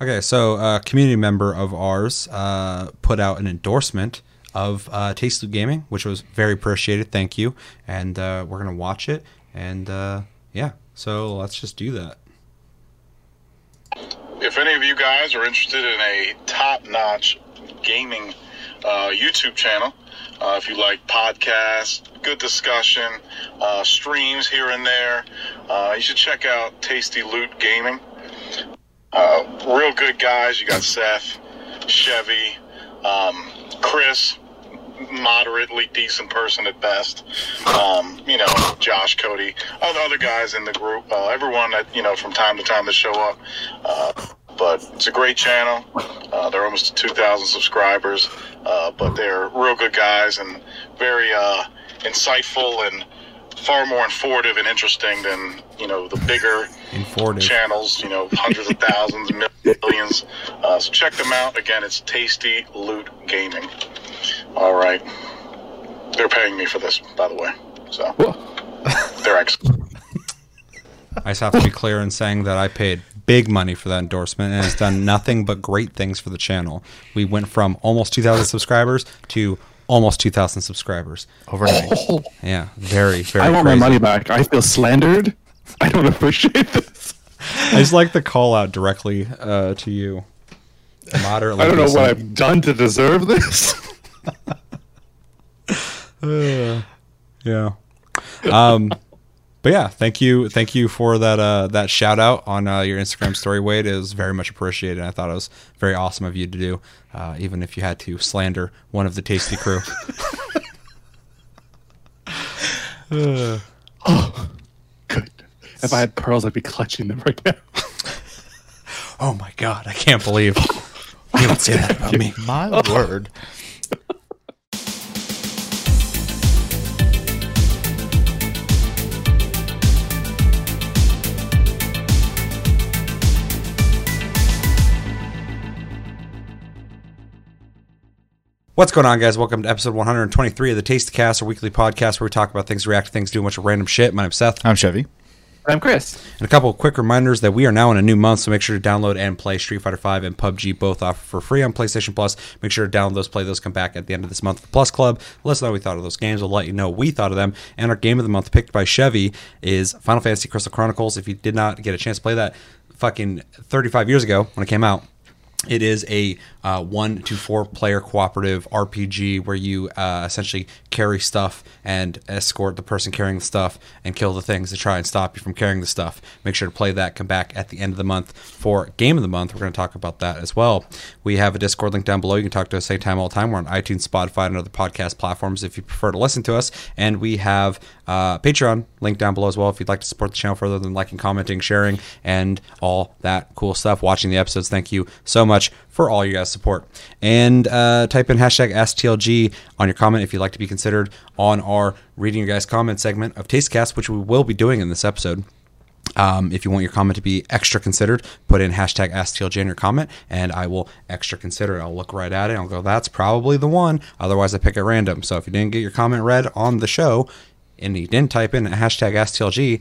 Okay, so a community member of ours uh, put out an endorsement of uh, Tasty Loot Gaming, which was very appreciated. Thank you. And uh, we're going to watch it. And uh, yeah, so let's just do that. If any of you guys are interested in a top notch gaming uh, YouTube channel, uh, if you like podcasts, good discussion, uh, streams here and there, uh, you should check out Tasty Loot Gaming. Uh, real good guys. You got Seth, Chevy, um, Chris, moderately decent person at best. Um, you know, Josh, Cody, all the other guys in the group. Uh, everyone that you know from time to time that show up. Uh, but it's a great channel. Uh, they're almost 2,000 subscribers, uh, but they're real good guys and very uh, insightful and far more informative and interesting than you know the bigger Informative. channels. You know, hundreds of thousands, millions. Uh, so check them out. Again, it's Tasty Loot Gaming. All right, they're paying me for this, by the way. So they're excellent. I just have to be clear in saying that I paid big money for that endorsement and it's done nothing but great things for the channel. We went from almost 2,000 subscribers to almost 2,000 subscribers. Overnight. Yeah, very, very I want crazy. my money back. I feel slandered. I don't appreciate this. I just like the call out directly uh, to you. Moderately. I don't know what. I've done to deserve this. Yeah. Um, but yeah, thank you, thank you for that uh, that shout out on uh, your Instagram story, Wade. It was very much appreciated. I thought it was very awesome of you to do, uh, even if you had to slander one of the Tasty crew. oh, Good. If I had pearls, I'd be clutching them right now. oh my god, I can't believe you don't say that about me. My word. What's going on, guys? Welcome to episode 123 of the Tasty Cast, a weekly podcast where we talk about things, react to things, do a bunch of random shit. My name's Seth. I'm Chevy. I'm Chris. And a couple of quick reminders that we are now in a new month, so make sure to download and play Street Fighter V and PUBG, both offer for free on PlayStation Plus. Make sure to download those, play those, come back at the end of this month. The Plus Club, let us know what we thought of those games. We'll let you know what we thought of them. And our game of the month picked by Chevy is Final Fantasy Crystal Chronicles. If you did not get a chance to play that fucking 35 years ago when it came out, it is a uh, one to four player cooperative RPG where you uh, essentially carry stuff and escort the person carrying the stuff and kill the things to try and stop you from carrying the stuff. Make sure to play that. Come back at the end of the month for Game of the Month. We're going to talk about that as well. We have a Discord link down below. You can talk to us anytime, all the time. We're on iTunes, Spotify, and other podcast platforms if you prefer to listen to us. And we have uh, Patreon link down below as well if you'd like to support the channel further than liking, commenting, sharing, and all that cool stuff. Watching the episodes. Thank you so much for all your guys' support. And uh, type in hashtag AskTLG on your comment if you'd like to be considered on our reading your guys' comment segment of TastyCast, which we will be doing in this episode. Um, if you want your comment to be extra considered, put in hashtag AskTLJ in your comment, and I will extra consider it. I'll look right at it. I'll go, that's probably the one. Otherwise, I pick at random. So if you didn't get your comment read on the show, and you didn't type in hashtag AskTLG,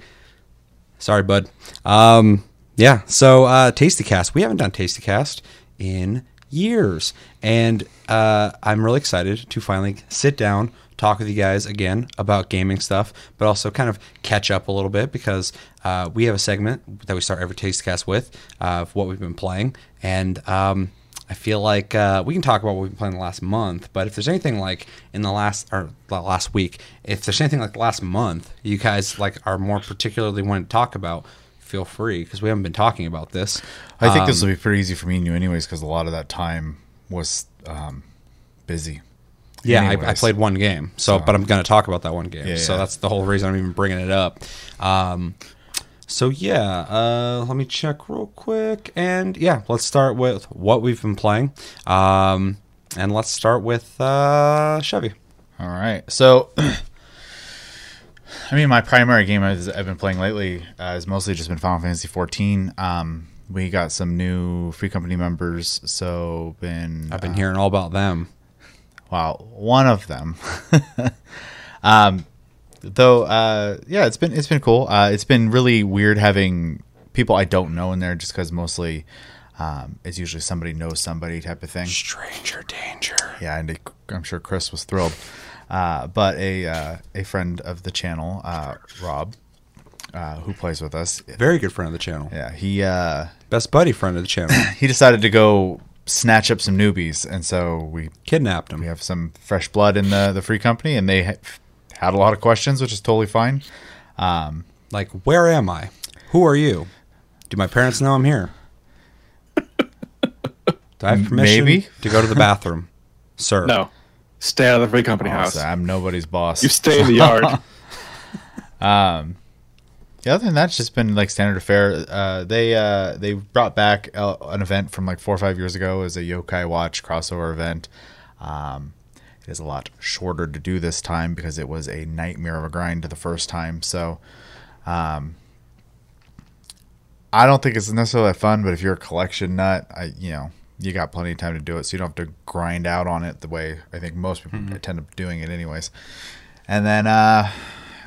sorry, bud. Um, yeah, so uh. We haven't done TastyCast in years, and uh, I'm really excited to finally sit down, talk with you guys again about gaming stuff, but also kind of catch up a little bit because uh, we have a segment that we start every TastyCast with uh, of what we've been playing, and um, I feel like uh, we can talk about what we've been playing the last month, but if there's anything like in the last or the last week, if there's anything like last month, you guys like are more particularly want to talk about, feel free because we haven't been talking about this. I think this Um, will be pretty easy for me and you, anyways, because a lot of that time was um, busy. Yeah, I, I played one game, so, So- but I'm going to talk about that one game. Yeah, so yeah. that's the whole reason I'm even bringing it up. Um, so yeah, uh, let me check real quick, and yeah, let's start with what we've been playing, um, and let's start with uh, Chevy. All right. So, I mean, my primary game I've I've been playing lately uh, has mostly just been Final Fantasy 14. Um, we got some new free company members, so been I've been hearing all about them. Wow, one of them. um, though, uh, yeah, it's been it's been cool. Uh, it's been really weird having people I don't know in there, just because mostly Um, it's usually somebody knows somebody type of thing. Stranger danger. Yeah, and I'm sure Chris was thrilled. Uh, but a uh, a friend of the channel, uh, Rob, uh, who plays with us, Very good friend of the channel. yeah, he uh, Best buddy friend of the channel. he decided to go snatch up some newbies, and so we Kidnapped him. we have some fresh blood in the the free company, and they ha- had a lot of questions, which is totally fine. Um, Like, where am I? Who are you? Do my parents know I'm here? Do I have permission Maybe. to go to the bathroom, sir? No. Stay out of the free company house. I'm nobody's boss. You stay in the yard. Yeah, other than that, it's just been like standard affair. Uh, they uh, they brought back uh, an event from like four or five years ago as a Yokai Watch crossover event. Um, it is a lot shorter to do this time because it was a nightmare of a grind the first time. So, um, I don't think it's necessarily that fun. But if you're a collection nut, I you know you got plenty of time to do it, so you don't have to grind out on it the way I think most people tend up doing it anyways. And then uh,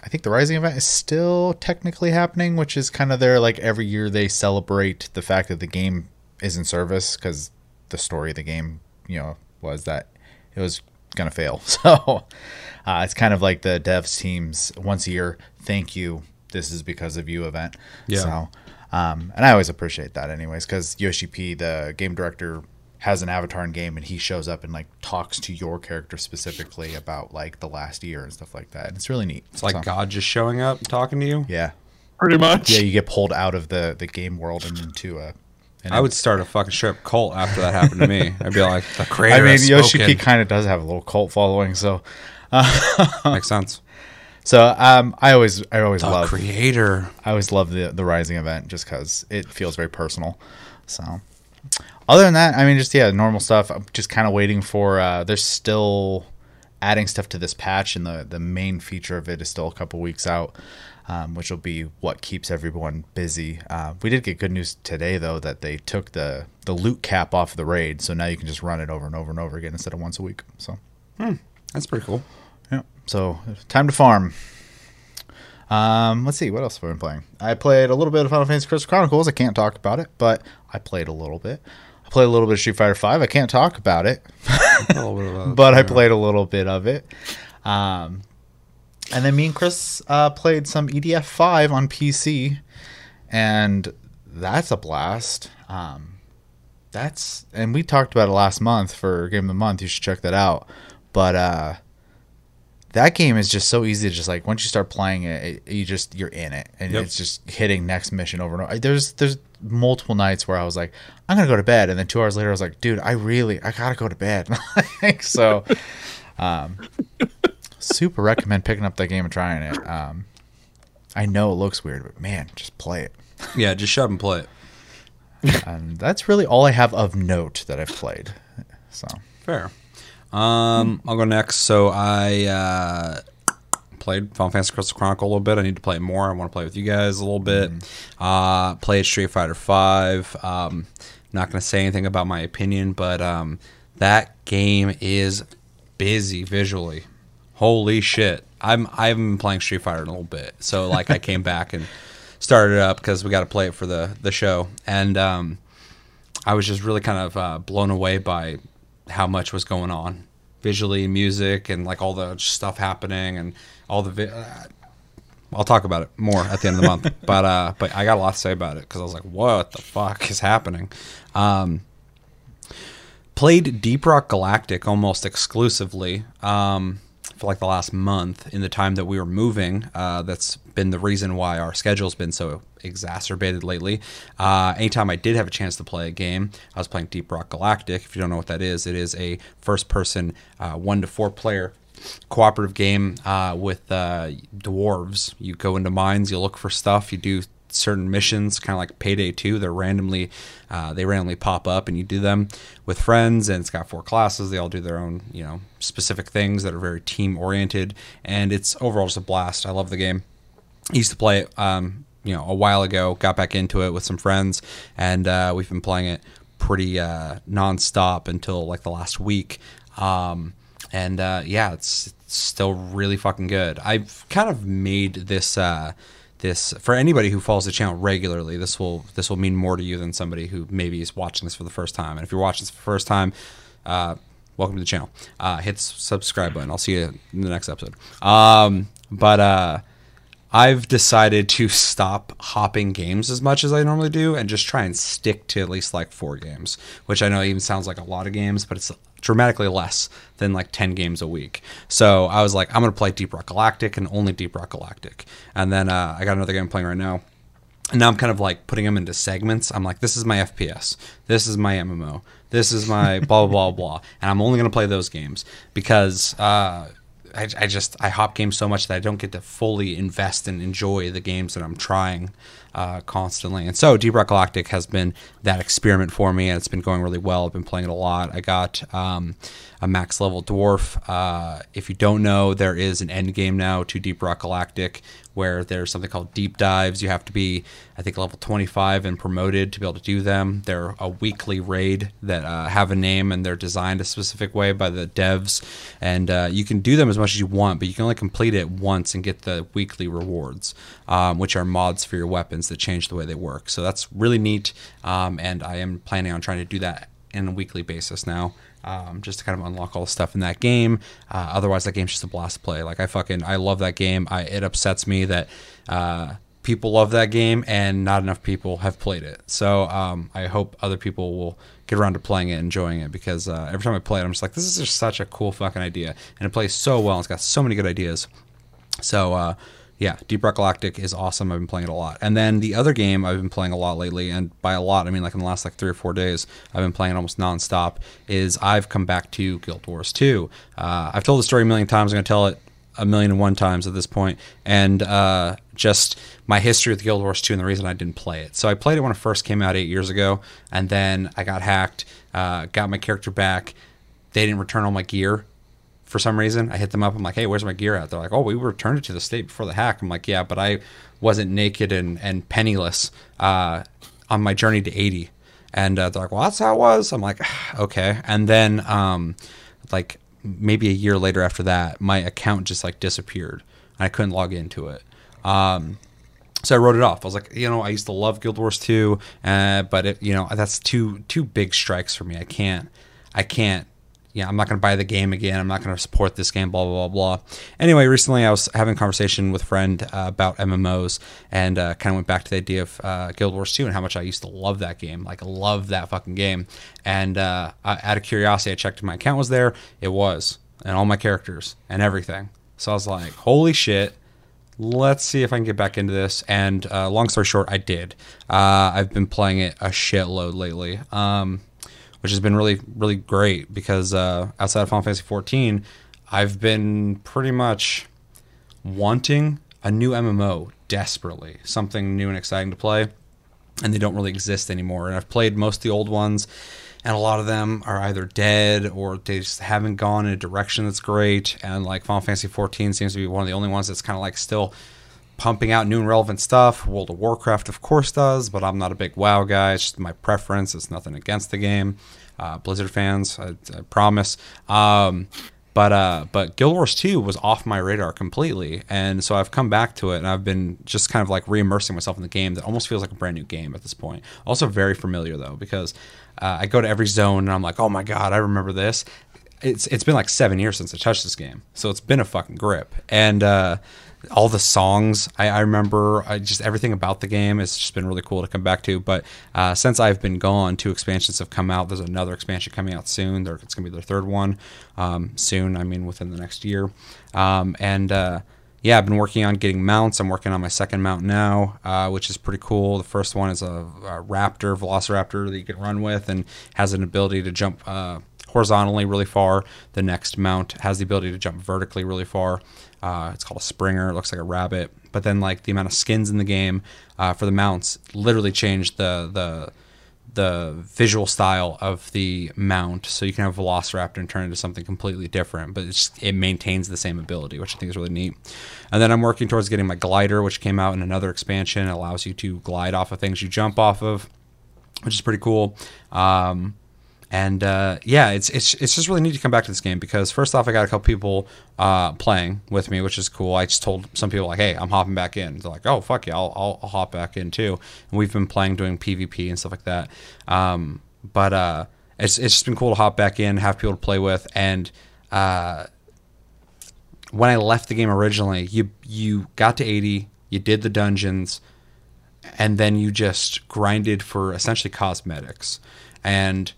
I think the Rising event is still technically happening, which is kind of their like every year they celebrate the fact that the game is in service because the story of the game, you know, was that it was gonna fail. So uh, it's kind of like the devs teams once a year. Thank you. This is because of you event. Yeah. So, um, and I always appreciate that, anyways, because Yoshi P, the game director, has an avatar in game, and he shows up and like talks to your character specifically about like the last year and stuff like that. And it's really neat. It's like So, God just showing up and talking to you. Yeah. Pretty much. Yeah, you get pulled out of the the game world and into a. And I would start a fucking strip cult after that happened to me. I'd be like, the creator. I mean, has Yoshi P kind of does have a little cult following, so uh, makes sense. so um, I always I always The love creator. I always love the the Rising event just because it feels very personal. So, other than that, I mean, just yeah, normal stuff. I'm just kind of waiting for. Uh, there's still adding stuff to this patch, and the the main feature of it is still a couple weeks out, um, which will be what keeps everyone busy. Uh, we did get good news today though that they took the the loot cap off the raid, so now you can just run it over and over and over again instead of once a week. So. That's pretty cool. So time to farm. Um, let's see what else have I been playing. I played a little bit of Final Fantasy Crystal Chronicles. I can't talk about it, but I played a little bit. I played a little bit of Street Fighter Five. I can't talk about it, A little bit of a- but I played a little bit of it. Um, and then me and Chris uh, played some EDF Five on PC, and that's a blast. Um, that's and we talked about it last month for Game of the Month. You should check that out. But uh, that game is just so easy to just like once you start playing it, it you just you're in it and Yep. it's just hitting next mission over and over. There's there's multiple nights where I was like, I'm gonna go to bed, and then two hours later I was like, dude, I really I gotta go to bed. So, um, super recommend picking up that game and trying it. Um, I know it looks weird, but man, just play it. yeah, just shut and play it. And that's really all I have of note that I've played. So Fair. Um, I'll go next. So I uh, played Final Fantasy Crystal Chronicle a little bit. I need to play more. I want to play with you guys a little bit. Uh, played Street Fighter Five. Um, not going to say anything about my opinion, but um, that game is busy visually. Holy shit! I'm I haven't been playing Street Fighter in a little bit, so like I came back and started it up because we got to play it for the the show, and um, I was just really kind of uh, blown away by how much was going on visually, music, and like all the stuff happening and all the. Vi- uh, I'll talk about it more at the end of the month, but uh, but I got a lot to say about it because I was like, what the fuck is happening? Um, played Deep Rock Galactic almost exclusively um, for like the last month in the time that we were moving. Uh, that's been the reason why our schedule's been so exacerbated lately. Uh, anytime I did have a chance to play a game, I was playing Deep Rock Galactic. If you don't know what that is, it is a first person uh, one to four player cooperative game uh, with uh, dwarves. You go into mines, you look for stuff, you do certain missions, kind of like Payday 2. They're randomly, uh, they randomly pop up, and you do them with friends. And it's got four classes. They all do their own, you know, specific things that are very team oriented. And it's overall just a blast. I love the game. Used to play it, um, you know, a while ago. Got back into it with some friends, and uh, we've been playing it pretty uh, nonstop until like the last week. Um, and uh, yeah, it's, it's still really fucking good. I've kind of made this uh, this for anybody who follows the channel regularly. This will this will mean more to you than somebody who maybe is watching this for the first time. And if you're watching this for the first time, uh, welcome to the channel. Uh, hit subscribe button. I'll see you in the next episode. Um, but uh, I've decided to stop hopping games as much as I normally do and just try and stick to at least like four games, which I know even sounds like a lot of games, but it's dramatically less than like 10 games a week. So I was like, I'm going to play Deep Rock Galactic and only Deep Rock Galactic. And then uh, I got another game I'm playing right now. And now I'm kind of like putting them into segments. I'm like, this is my FPS. This is my MMO. This is my blah, blah, blah, blah. And I'm only going to play those games because uh, I, I just I hop games so much that I don't get to fully invest and enjoy the games that I'm trying uh, constantly. And so Deep Rock Galactic has been that experiment for me, and it's been going really well. I've been playing it a lot. I got um, a max level dwarf. Uh, if you don't know, there is an end game now to Deep Rock Galactic where there's something called deep dives. You have to be, I think, level 25 and promoted to be able to do them. They're a weekly raid that uh, have a name and they're designed a specific way by the devs. And uh, you can do them as much as you want, but you can only complete it once and get the weekly rewards, um, which are mods for your weapons that change the way they work. So that's really neat. Um, and I am planning on trying to do that in a weekly basis now um, just to kind of unlock all the stuff in that game. Uh, otherwise, that game's just a blast to play. Like I fucking I love that game. I it upsets me that uh, people love that game and not enough people have played it. So um, I hope other people will get around to playing it, enjoying it because uh, every time I play it, I'm just like, this is just such a cool fucking idea, and it plays so well. It's got so many good ideas. So uh, yeah, Deep Rock Galactic is awesome. I've been playing it a lot. And then the other game I've been playing a lot lately, and by a lot I mean like in the last like three or four days, I've been playing it almost nonstop. Is I've come back to Guild Wars 2. Uh, I've told the story a million times. I'm gonna tell it a million and one times at this point, and uh, just my history with Guild Wars 2 and the reason I didn't play it. So I played it when it first came out eight years ago, and then I got hacked, uh, got my character back. They didn't return all my gear for some reason. I hit them up. I'm like, hey, where's my gear at? They're like, oh, we returned it to the state before the hack. I'm like, yeah, but I wasn't naked and, and penniless uh, on my journey to 80. And uh, they're like, well, that's how it was. I'm like, okay. And then, um, like, maybe a year later after that, my account just like disappeared. I couldn't log into it. Um, so I wrote it off. I was like, you know, I used to love Guild Wars 2, uh, but it, you know, that's two two big strikes for me. I can't, I can't yeah, I'm not going to buy the game again. I'm not going to support this game, blah, blah, blah, blah. Anyway, recently I was having a conversation with a friend uh, about MMOs and uh, kind of went back to the idea of uh, Guild Wars 2 and how much I used to love that game. Like, love that fucking game. And uh, out of curiosity, I checked if my account was there. It was. And all my characters and everything. So I was like, holy shit. Let's see if I can get back into this. And uh, long story short, I did. Uh, I've been playing it a shitload lately. Um, which has been really really great because uh, outside of Final Fantasy 14, I've been pretty much wanting a new MMO desperately, something new and exciting to play, and they don't really exist anymore. And I've played most of the old ones, and a lot of them are either dead or they just haven't gone in a direction that's great. And like Final Fantasy 14 seems to be one of the only ones that's kind of like still pumping out new and relevant stuff. World of Warcraft, of course, does, but I'm not a big WoW guy. It's just my preference. It's nothing against the game. Uh, Blizzard fans, I, I promise. Um, but uh, but Guild Wars 2 was off my radar completely, and so I've come back to it, and I've been just kind of like re-immersing myself in the game that almost feels like a brand new game at this point. Also very familiar though, because uh, I go to every zone and I'm like, oh my god, I remember this. It's it's been like seven years since I touched this game, so it's been a fucking grip, and uh, all the songs I, I remember I just everything about the game has just been really cool to come back to. But uh, since I've been gone two expansions have come out. There's another expansion coming out soon. There, it's gonna be their third one um, soon I mean within the next year. Um, and uh, yeah I've been working on getting mounts. I'm working on my second mount now uh, which is pretty cool. The first one is a, a, raptor velociraptor that you can run with and has an ability to jump uh, horizontally really far. The next mount has the ability to jump vertically really far uh, it's called a Springer. It looks like a rabbit. But then like the amount of skins in the game uh, for the mounts literally changed the the the visual style of the mount. So you can have Velociraptor and turn it into something completely different, but it maintains the same ability, which I think is really neat. And then I'm working towards getting my glider, which came out in another expansion. It allows you to glide off of things you jump off of, which is pretty cool. Um, And uh, yeah, it's it's it's just really neat to come back to this game because first off, I got a couple people uh, playing with me, which is cool. I just told some people like, "Hey, I'm hopping back in." They're like, "Oh, fuck yeah, I'll, I'll, I'll hop back in too." And we've been playing, doing PvP and stuff like that. Um, but uh, it's it's just been cool to hop back in, have people to play with, and uh, when I left the game originally, you you got to 80, you did the dungeons, and then you just grinded for essentially cosmetics. And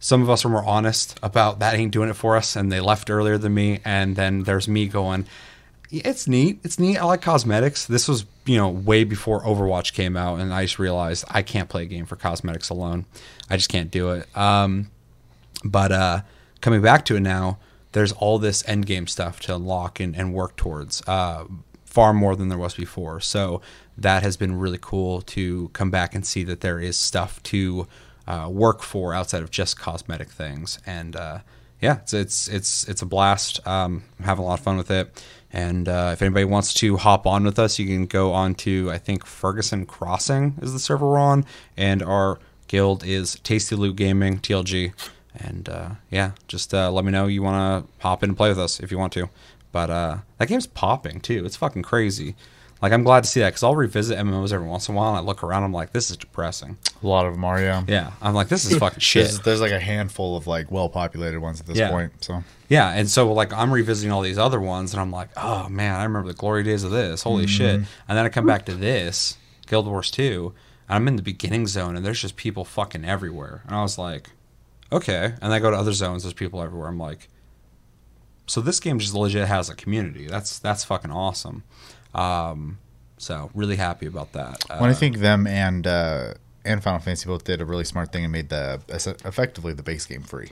some of us are more honest about that ain't doing it for us, and they left earlier than me. And then there's me going, it's neat, it's neat. I like cosmetics. This was you know way before Overwatch came out, and I just realized I can't play a game for cosmetics alone. I just can't do it. Um, but uh, coming back to it now, there's all this end game stuff to unlock and, and work towards, uh, far more than there was before. So that has been really cool to come back and see that there is stuff to uh, work for outside of just cosmetic things. And uh, yeah, it's it's it's it's a blast. Um, I'm having a lot of fun with it. And uh, if anybody wants to hop on with us, you can go on to I think Ferguson Crossing is the server we're on, and our guild is Tasty Loot Gaming TLG. And uh, yeah, just uh, let me know you want to hop in and play with us if you want to. But uh, that game's popping too. It's fucking crazy. Like I'm glad to see that because I'll revisit MMOs every once in a while and I look around. I'm like, this is depressing. A lot of them are, yeah. Yeah, I'm like, this is fucking shit. There's, there's like a handful of like well populated ones at this Yeah. point. So Yeah, and so like I'm revisiting all these other ones, and I'm like, oh man, I remember the glory days of this. Holy mm-hmm. shit! And then I come back to this Guild Wars 2, and I'm in the beginning zone, and there's just people fucking everywhere, and I was like, okay. And I go to other zones, there's people everywhere. I'm like, so this game just legit has a community. That's that's fucking awesome. Um, so really happy about that. Uh, when I think them and uh, and Final Fantasy both did a really smart thing and made the effectively the base game free.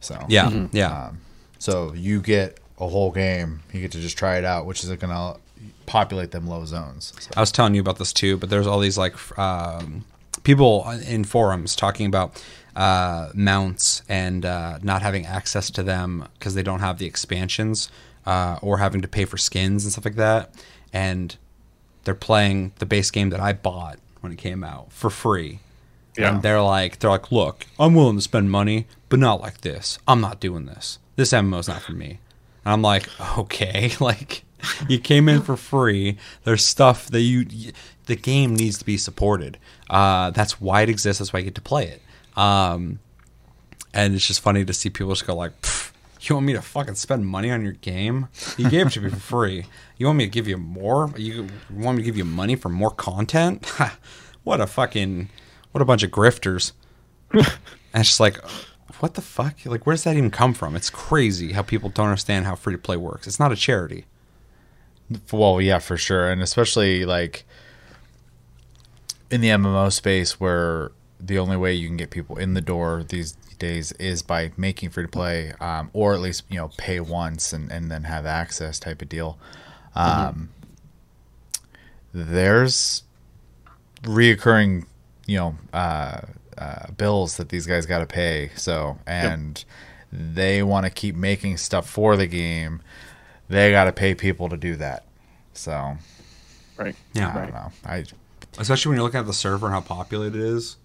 So yeah, yeah. Um, so you get a whole game, you get to just try it out, which is going to populate them low zones. So, I was telling you about this too, but there's all these like um, people in forums talking about uh, mounts and uh, not having access to them because they don't have the expansions uh, or having to pay for skins and stuff like that. And they're playing the base game that I bought when it came out for free. Yeah. And they're like, they're like, look, I'm willing to spend money, but not like this. I'm not doing this. This MMO's not for me. And I'm like, okay, like you came in for free. There's stuff that you, the game needs to be supported. Uh, that's why it exists. That's why you get to play it. Um, and it's just funny to see people just go like, "Pff, you want me to fucking spend money on your game? You gave it to me for free. You want me to give you more? You want me to give you money for more content? What a fucking, what a bunch of grifters. and it's just like, what the fuck? Like, where does that even come from? It's crazy how people don't understand how free to play works. It's not a charity. well, yeah, for sure, and especially like in the MMO space where the only way you can get people in the door these days is by making free to play, um, or at least you know pay once and, and then have access type of deal. Um, There's reoccurring, you know, uh, uh, bills that these guys got to pay. So and they want to keep making stuff for the game. They got to pay people to do that. So Right. Yeah. I don't know. I especially when you're looking at the server and how populated it is.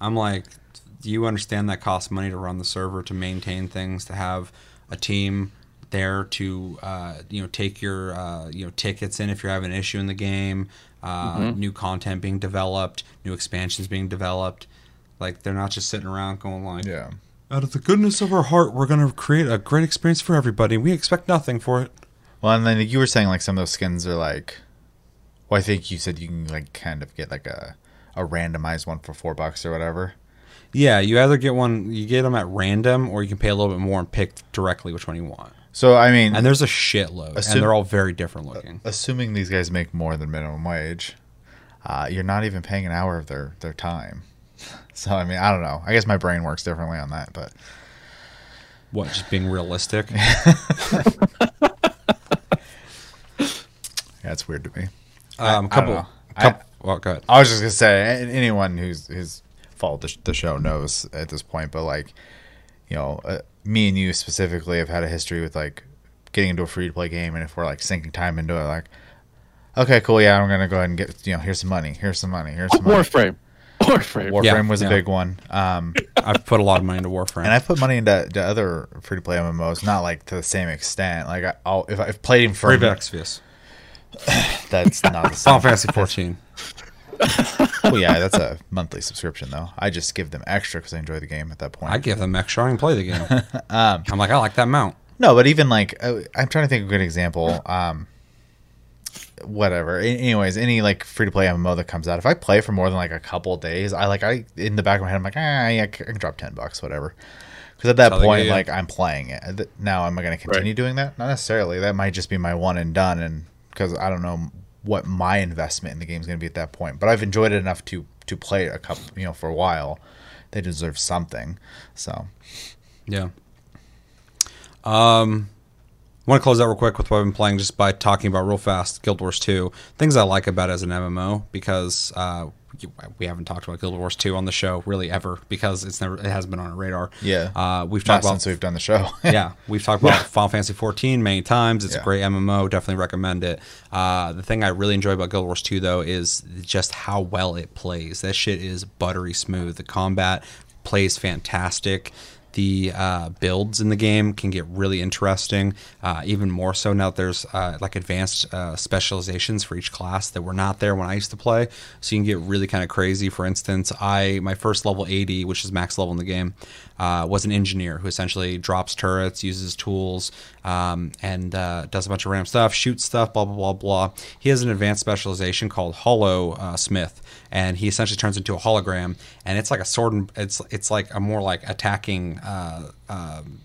I'm like, do you understand that costs money to run the server to maintain things to have a team there to uh, you know take your uh, you know tickets in if you're having an issue in the game, uh, new content being developed, new expansions being developed. Like they're not just sitting around going like, yeah. out of the goodness of our heart, we're gonna create a great experience for everybody. We expect nothing for it. Well, and then you were saying like some of those skins are like, well, I think you said you can like kind of get like a a randomized one for four bucks or whatever. Yeah, you either get one, you get them at random, or you can pay a little bit more and pick directly which one you want. So I mean, And there's a shitload, Assume- and they're all very different looking. assuming these guys make more than minimum wage, uh, you're not even paying an hour of their their time. So I mean, I don't know. I guess my brain works differently on that, but What, just being realistic? yeah, it's weird to me. Um, I couple, don't know. couple well, go ahead. I was just gonna say, anyone who's who's followed the, the show knows at this point, but like, you know, uh, me and you specifically have had a history with like getting into a free to play game, and if we're like sinking time into it, like, okay, cool, yeah, I'm gonna go ahead and get, you know, here's some money, here's some money, here's some money. Warframe. Warframe. Warframe Yeah, was a big one. Um, I've put a lot of money into Warframe. and I put money into to other free to play MMOs, not like to the same extent. Like I, I'll if I've played him for Brave Exvius. that's not the Final same. Fantasy 14. well, yeah, that's a monthly subscription though. I just give them extra because I enjoy the game at that point. I give them extra and play the game. Um, I'm like, I like that mount. No, but even like uh, I'm trying to think of a good example. Um, whatever. A- Anyways, any like free to play MMO that comes out, if I play for more than like a couple days, I like I in the back of my head, I'm like, ah, yeah, I can drop ten bucks, whatever. Because at that That's point, like I'm playing it. Now, am I going to continue doing that? Not necessarily. That might just be my one and done, and because I don't know what my investment in the game is going to be at that point. But I've enjoyed it enough to to play a couple, you know, for a while. They deserve something. So Yeah. Um, I want to close out real quick with what I've been playing just by talking about real fast Guild Wars 2. Things I like about it as an MMO because uh, we haven't talked about Guild Wars 2 on the show really ever because it's never it hasn't been on our radar. yeah, Uh, we've not talked about since we've done the show. yeah, we've talked about Final Fantasy 14 many times. It's Yeah. a great MMO. Definitely recommend it. Uh, the thing I really enjoy about Guild Wars 2 though is just how well it plays. That shit is buttery smooth. The combat plays fantastic. The uh, builds in the game can get really interesting, uh, even more so now that there's uh, like advanced uh, specializations for each class that were not there when I used to play. So you can get really kind of crazy. For instance, I my first level 80, which is max level in the game, uh, was an engineer who essentially drops turrets, uses tools, um, and uh, does a bunch of random stuff, shoots stuff, blah blah blah blah. He has an advanced specialization called Holosmith, and he essentially turns into a hologram, and it's like a sword. And, it's it's like a more like attacking. Uh, um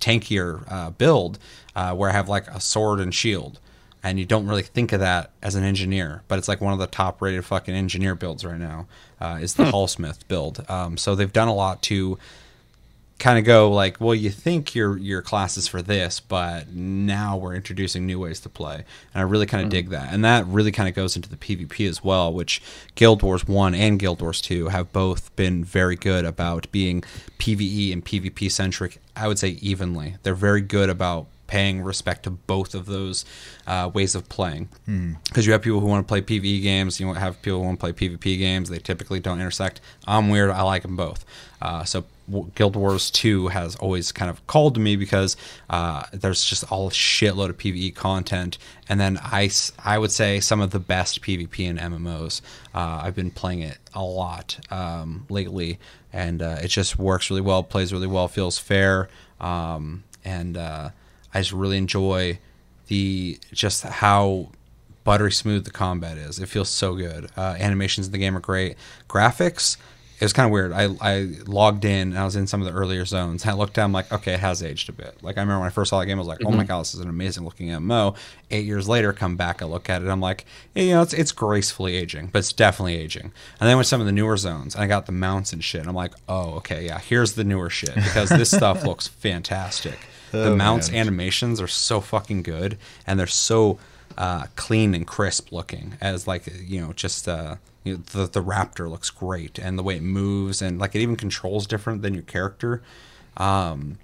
tankier uh, build uh, where I have like a sword and shield. And you don't really think of that as an engineer, but it's like one of the top rated fucking engineer builds right now. Uh, is the Holosmith build. Um, so they've done a lot to kind of go like, well, you think your your class is for this, but now we're introducing new ways to play, and I really kind of dig that. And that really kind of goes into the PvP as well, which Guild Wars One and Guild Wars Two have both been very good about being PVE and PvP centric. I would say evenly. They're very good about paying respect to both of those uh, ways of playing. Because you have people who want to play PvE games, you have people who want to play PvP games. They typically don't intersect. I'm weird. I like them both. Uh, so Guild Wars 2 has always kind of called to me because uh, there's just all a shitload of PvE content. And then I, I would say some of the best PvP in MMOs. Uh, I've been playing it a lot um, lately, and uh, it just works really well, plays really well, feels fair. Um, and uh, I just really enjoy the just how buttery smooth the combat is. It feels so good. Uh, animations in the game are great. Graphics, it was kind of weird. I, I logged in and I was in some of the earlier zones. I looked down, I'm like, okay, it has aged a bit. Like I remember when I first saw the game, I was like, oh my god, this is an amazing looking MMO. Eight years later, come back, I look at it, I'm like, you know, it's it's gracefully aging, but it's definitely aging. And then with some of the newer zones, I got the mounts and shit. And I'm like, oh, okay, yeah, here's the newer shit because this stuff looks fantastic. The Oh, mounts man. animations are so fucking good and they're so uh, clean and crisp looking as like you know just uh, you know, the, the raptor looks great and the way it moves and like it even controls different than your character. Um,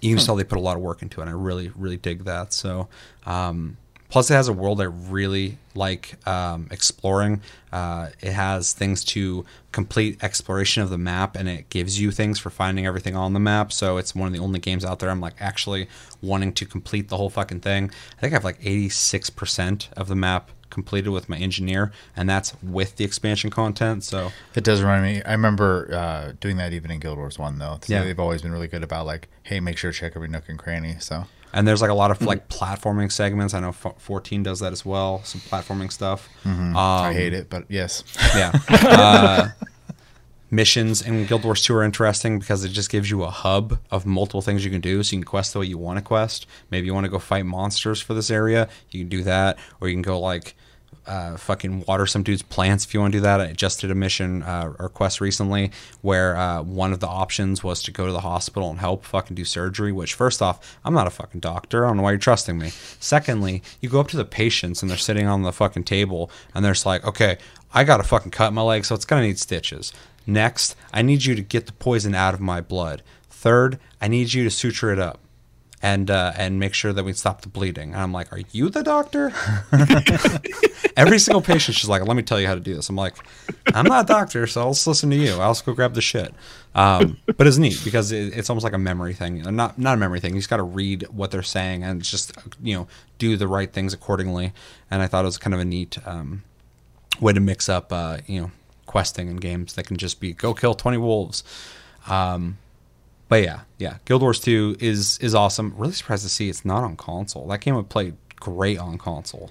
you can just tell they put a lot of work into it and i really really dig that. So um, plus it has a world i really like um, exploring. Uh, it has things to complete exploration of the map and it gives you things for finding everything on the map. So it's one of the only games out there i'm like actually wanting to complete the whole fucking thing. I think i have like 86% of the map completed with my engineer and that's with the expansion content so It does remind me. I remember uh, doing that even in Guild Wars One though. So Yeah. they've always been really good about like, hey, make sure to check every nook and cranny. So and there's like a lot of like platforming segments i know F- 14 does that as well some platforming stuff um, I hate it, but yes, yeah. Uh, missions in Guild Wars 2 are interesting because it just gives you a hub of multiple things you can do. So you can quest the way you want to quest. Maybe you want to go fight monsters for this area. You can do that. Or you can go like uh, fucking water some dude's plants if you want to do that. I just did a mission uh, or quest recently where uh, one of the options was to go to the hospital and help fucking do surgery. Which, first off, I'm not a fucking doctor. I don't know why you're trusting me. Secondly, you go up to the patients and they're sitting on the fucking table and they're just like, okay, I got to fucking cut my leg, so it's gonna need stitches. Next, I need you to get the poison out of my blood. Third, I need you to suture it up and uh, and make sure that we stop the bleeding. And I'm like, are you the doctor? Every single patient, she's like, let me tell you how to do this. I'm like, I'm not a doctor, so I'll just listen to you. I'll just go grab the shit. Um, but it's neat because it, it's almost like a memory thing. Not not a memory thing. You just got to read what they're saying and just you know do the right things accordingly. And I thought it was kind of a neat um, way to mix up uh, you know questing in games that can just be go kill 20 wolves. Um, but yeah, yeah, Guild Wars 2 is is awesome. Really surprised to see it's not on console. That game would play great on console.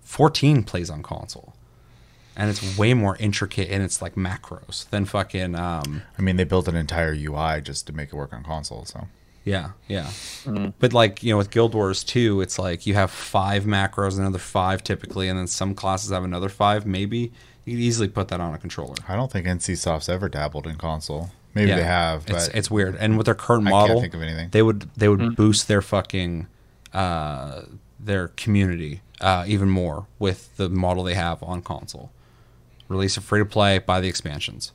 14 plays on console. And it's way more intricate in its like macros than fucking um I mean, they built an entire UI just to make it work on console. So yeah, yeah. But like, you know, with Guild Wars 2, it's like you have five macros, another five typically, and then some classes have another five, maybe. You could easily put that on a controller. I don't think NCSoft's ever dabbled in console. Maybe Yeah. they have, but It's it's weird. And with their current model, I can't model, think of anything. they would they would boost their fucking uh their community uh even more with the model they have on console. Release it free to play, buy the expansions.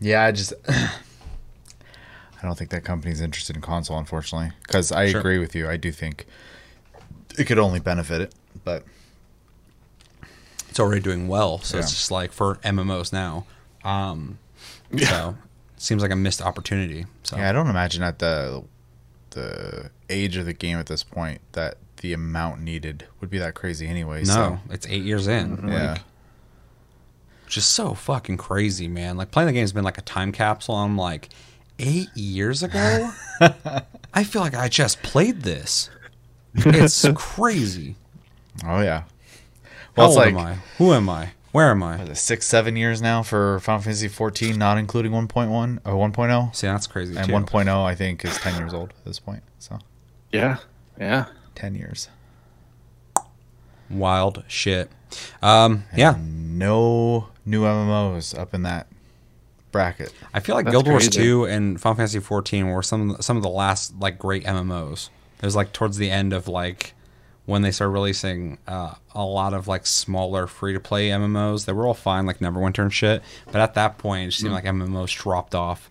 yeah, I just I don't think that company's interested in console, unfortunately. Because I Sure. agree with you. I do think it could only benefit it, but It's already doing well, so it's just like for MMOs now. Um so seems like a missed opportunity. So yeah, I don't imagine at the the age of the game at this point that the amount needed would be that crazy anyway. no, So it's eight years in. Mm-hmm. yeah, Like, which is so fucking crazy, man. Like playing the game's been like a time capsule. I'm like, eight years ago, I feel like I just played this. It's crazy. oh yeah. How Well, it's old like am I? Who am I? Where am I? what is it, six, seven years now for Final Fantasy 14, not including 1.1 or 1.0, See, that's crazy and too. 1.0 I think is 10 years old at this point. So Yeah. Yeah. 10 years. Wild shit. Um, yeah, No new MMOs up in that bracket. I feel like That's Guild Wars crazy. 2 and Final Fantasy 14 were some some of the last like great MMOs. It was like towards the end of like when they started releasing uh, a lot of like smaller free to play MMOs. They were all fine, like Neverwinter and shit. But at that point, it just seemed like MMOs dropped off.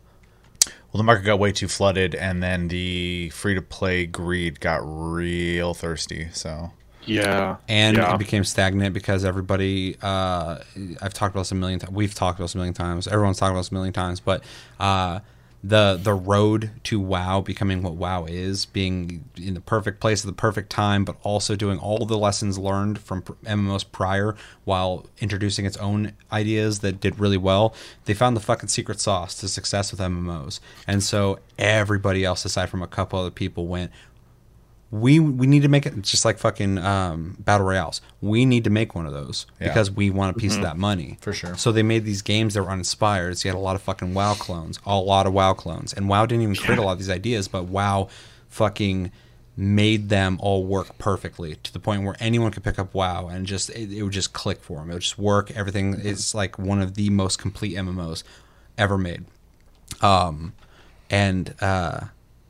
Well, the market got way too flooded, and then the free to play greed got real thirsty. So Yeah. and yeah. it became stagnant because everybody uh, I've talked about this a million times we've talked about this a million times everyone's talked about this a million times but uh, the the road to WoW becoming what WoW is being in the perfect place at the perfect time but also doing all the lessons learned from MMOs prior while introducing its own ideas that did really well they found the fucking secret sauce to success with MMOs and so everybody else aside from a couple other people went we we need to make it just like fucking um, battle royales. We need to make one of those Yeah. because we want a piece of that money For sure. So they made these games that were uninspired. So you had a lot of fucking WoW clones, a lot of WoW clones, and WoW didn't even create a lot of these ideas, but WoW fucking made them all work perfectly to the point where anyone could pick up WoW and just it, it would just click for them. It would just work. Everything is like one of the most complete MMOs ever made um, and uh,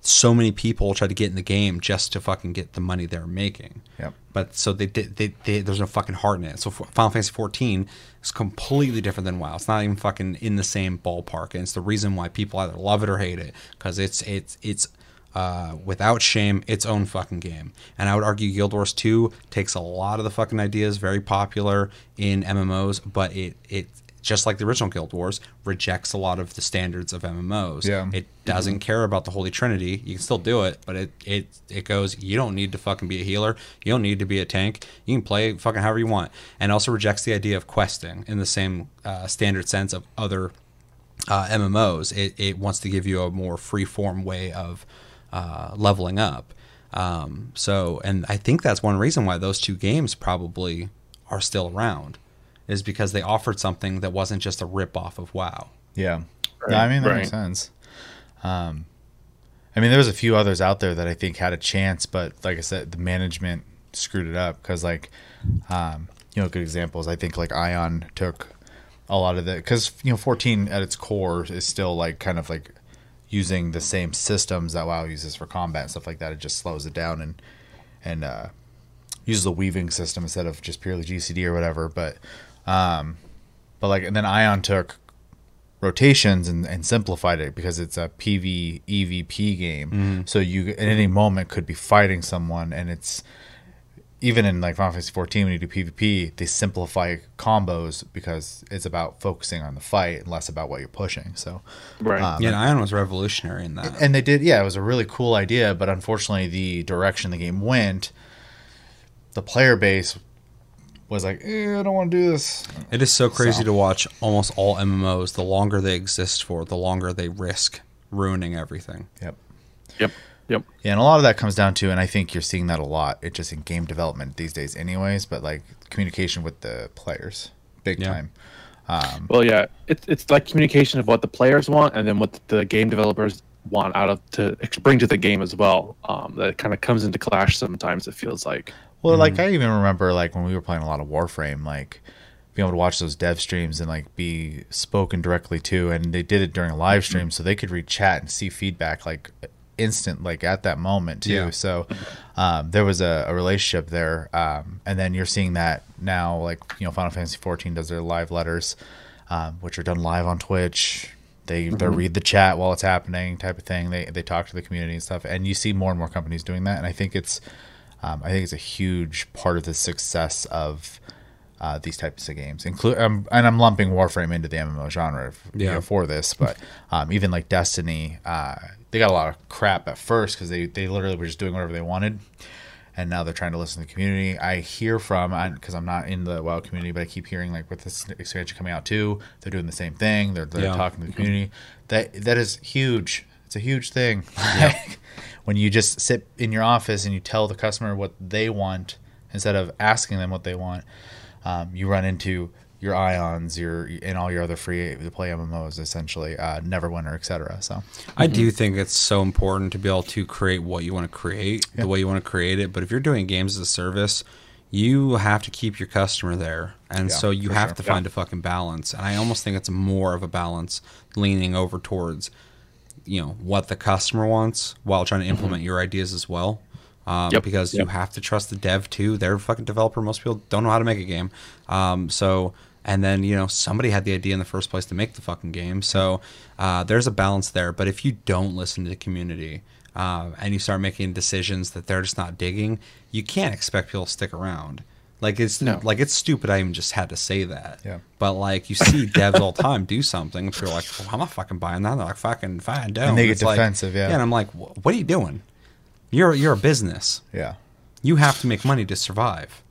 so many people tried to get in the game just to fucking get the money they're making. Yep. But so they did. They, they, there's no fucking heart in it. So Final Fantasy 14 is completely different than WoW. It's not even fucking in the same ballpark, and it's the reason why people either love it or hate it because it's it's it's uh, without shame its own fucking game. And I would argue Guild Wars 2 takes a lot of the fucking ideas very popular in MMOs, but it it just like the original Guild Wars rejects a lot of the standards of MMOs. Yeah. It doesn't care about the Holy Trinity. You can still do it, but it it it goes. You don't need to fucking be a healer. You don't need to be a tank. You can play fucking however you want. And also rejects the idea of questing in the same uh, standard sense of other uh, MMOs. It it wants to give you a more free form way of uh, leveling up. Um, so, and I think that's one reason why those two games probably are still around, is because they offered something that wasn't just a rip off of WoW. Yeah. Right, No, I mean that right. makes sense. Um, I mean, there was a few others out there that I think had a chance, but like I said, the management screwed it up because, like, um, you know, good examples. I think like Aion took a lot of the because you know, 14 at its core is still like kind of like using the same systems that WoW uses for combat and stuff like that. It just slows it down and and uh, uses the weaving system instead of just purely GCD or whatever. But um, but like and then Aion took rotations and, and simplified it because it's a PV EVP game. So you at any moment could be fighting someone, and it's even in like Final Fantasy 14 when you do PvP, they simplify combos because it's about focusing on the fight and less about what you're pushing. So Right. um, Yeah, Aion was revolutionary in that. and they did yeah it was a really cool idea but unfortunately the direction the game went the player base was like eh, i don't want to do this It is so crazy So- to watch almost all MMOs. The longer they exist for, the longer they risk ruining everything. yep Yep. Yep. yeah and a lot of that comes down to and i think you're seeing that a lot it just in game development these days anyways but like communication with the players big Yeah. time Well, yeah, it's it's like communication of what the players want, and then what the game developers want out of to bring to the game as well. Um, that kind of comes into clash sometimes. It feels like. Well, like I even remember like when we were playing a lot of Warframe, like being able to watch those dev streams and like be spoken directly to, and they did it during a live stream, so they could read chat and see feedback like instant, like at that moment too. Yeah. So um, there was a, a relationship there, um, and then you're seeing that now, like you know, Final Fantasy 14 does their live letters, um, which are done live on Twitch. They they read the chat while it's happening, type of thing. They they talk to the community and stuff, and you see more and more companies doing that, and I think it's um, I think it's a huge part of the success of uh, these types of games. Include um, and I'm lumping Warframe into the MMO genre Yeah. know, for this, but um, even like Destiny, uh, they got a lot of crap at first because they they literally were just doing whatever they wanted, and now they're trying to listen to the community. I hear from because I'm not in the WoW community, but I keep hearing like with this expansion coming out too, they're doing the same thing. They're they're Yeah. talking to the community. That that is huge. It's a huge thing. Like, when you just sit in your office and you tell the customer what they want instead of asking them what they want, um, you run into your Aions, your and all your other free to play MMOs essentially, uh, Neverwinter, etc. So I do think it's so important to be able to create what you want to create, the way you want to create it. But if you're doing games as a service, you have to keep your customer there. And Yeah, so you have sure. to find a fucking balance. And I almost think it's more of a balance leaning over towards, you know, what the customer wants while trying to implement your ideas as well. Um, Yep, Because you have to trust the dev too. They're a fucking developer. Most people don't know how to make a game. Um, so, and then, you know, somebody had the idea in the first place to make the fucking game. So uh, there's a balance there. But if you don't listen to the community uh, and you start making decisions that they're just not digging, you can't expect people to stick around. Like it's No. like it's stupid. I even just had to say that. Yeah. But like you see devs all the time do something, and people are like, well, "I'm not fucking buying that." They're like, "Fucking fine, don't." And they get It's like- defensive, yeah. And I'm like, "What are you doing? You're you're a business. yeah, You have to make money to survive.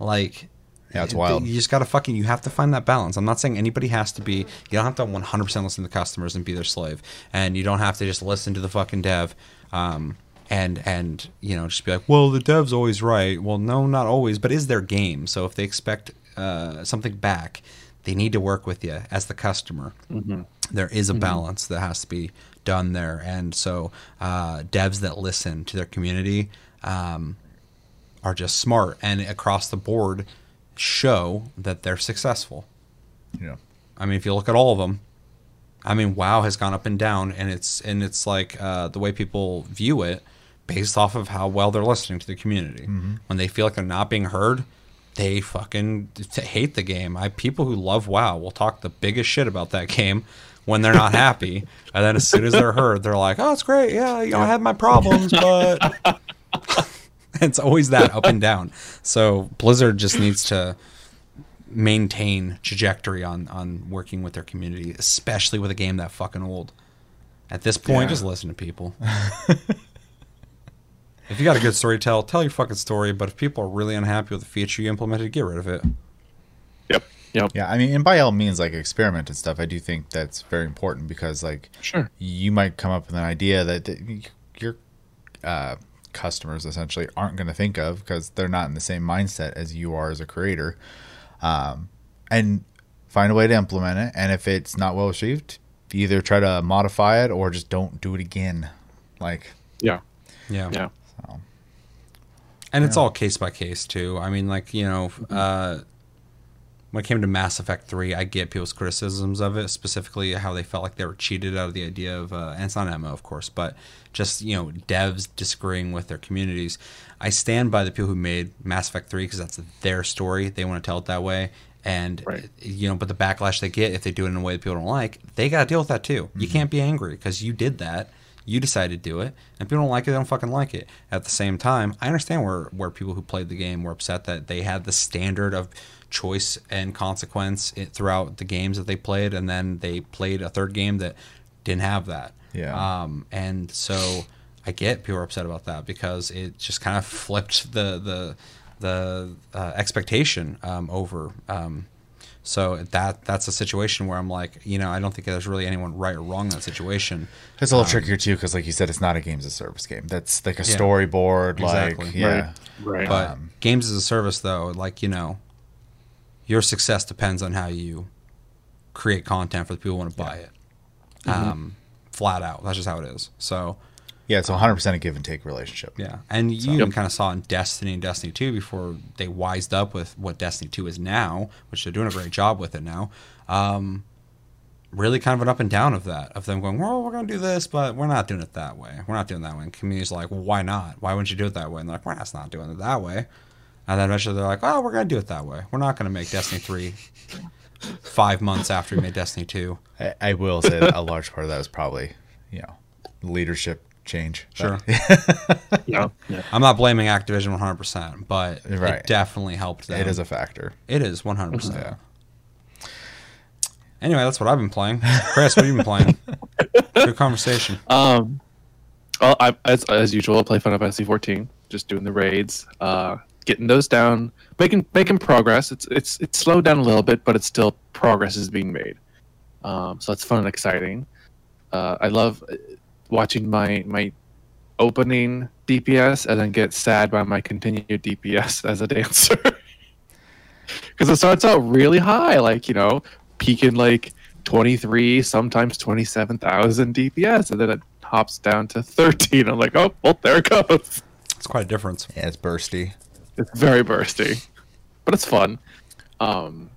Like, Yeah, it's wild. You just gotta fucking. You have to find that balance. I'm not saying anybody has to be. You don't have to 100 percent listen to the customers and be their slave, and you don't have to just listen to the fucking dev. Um, and and you know just be like, well, the dev's always right. Well, no, not always, but is their game. So if they expect uh, something back, they need to work with you as the customer. There is a balance that has to be done there, and so uh, devs that listen to their community. Um, are just smart and across the board show that they're successful. you know, I mean, if you look at all of them, I mean, WoW has gone up and down, and it's and it's like uh, the way people view it based off of how well they're listening to the community. Mm-hmm. When they feel like they're not being heard, they fucking hate the game. I people who love WoW will talk the biggest shit about that game when they're not happy, and then as soon as they're heard, they're like, "Oh, it's great. Yeah, you know, I have my problems, but." it's always that up and down. So Blizzard just needs to maintain trajectory on on working with their community, especially with a game that fucking old. At this point, Yeah. just listen to people. if you got a good story to tell, tell your fucking story. But if people are really unhappy with the feature you implemented, get rid of it. Yep. Yep. yeah. I mean, and by all means, like experiment and stuff. I do think that's very important because like Sure. you might come up with an idea that, that your uh, customers essentially aren't going to think of because they're not in the same mindset as you are as a creator. Um, and find a way to implement it. And if it's not well received, either try to modify it or just don't do it again. Like, Yeah. Yeah. Yeah. And it's all case by case too. I mean, like you know, uh, when it came to Mass Effect Three, I get people's criticisms of it, specifically how they felt like they were cheated out of the idea of, uh, and it's not Emma, of course, but just you know, devs disagreeing with their communities. I stand by the people who made Mass Effect Three because that's their story. They want to tell it that way, And Right. you know, but the backlash they get if they do it in a way that people don't like, they got to deal with that too. You can't be angry because you did that. You decide to do it, and people don't like it. They don't fucking like it. At the same time, I understand where where people who played the game were upset that they had the standard of choice and consequence throughout the games that they played, and then they played a third game that didn't have that. Yeah. Um, and so I get people are upset about that because it just kind of flipped the the the uh, expectation um, over. Um, so that that's a situation where I'm like, you know, I don't think there's really anyone right or wrong in that situation. It's a little trickier too because, like you said, it's not a games as a service game. That's like a Yeah. storyboard. Exactly. Like, yeah, Right. But Um, games as a service, though, like you know, your success depends on how you create content for the people who want to buy it. Um, flat out, that's just how it is. So yeah. It's 100 percent a give and take relationship. yeah, and you even kind of saw in Destiny and Destiny Two before they wised up with what Destiny Two is now, which they're doing a great job with it now. Um, really, kind of an up and down of that, of them going, "Well, we're going to do this, but we're not doing it that way. We're not doing that way." And community's like, well, "Why not? Why wouldn't you do it that way?" And they're like, "We're not not doing it that way." And then eventually they're like, "Oh, we're going to do it that way. We're not going to make Destiny Three five months after we made Destiny Two. I, I will say that a large part of that was probably you know leadership change. Sure. yeah. yeah. I'm not blaming Activision 100, percent but Right. it definitely helped them. it is a factor. It is 100%. Yeah. Anyway, that's what I've been playing. Chris, what have you been playing? Good conversation. Um, well, I, as as usual, I play Final Fantasy 14, just doing the raids, uh, getting those down, making making progress. It's it's it's slowed down a little bit, but it's still progress is being made. Um, so it's fun and exciting. Uh, I love uh, watching my my opening DPS and then get sad by my continued DPS as a dancer. Because it starts out really high, like you know, peaking like 23, sometimes 27,000 DPS, and then it hops down to 13. I'm like, oh, well, there it goes. It's quite a difference. Yeah, it's bursty. It's very bursty, but it's fun. Um,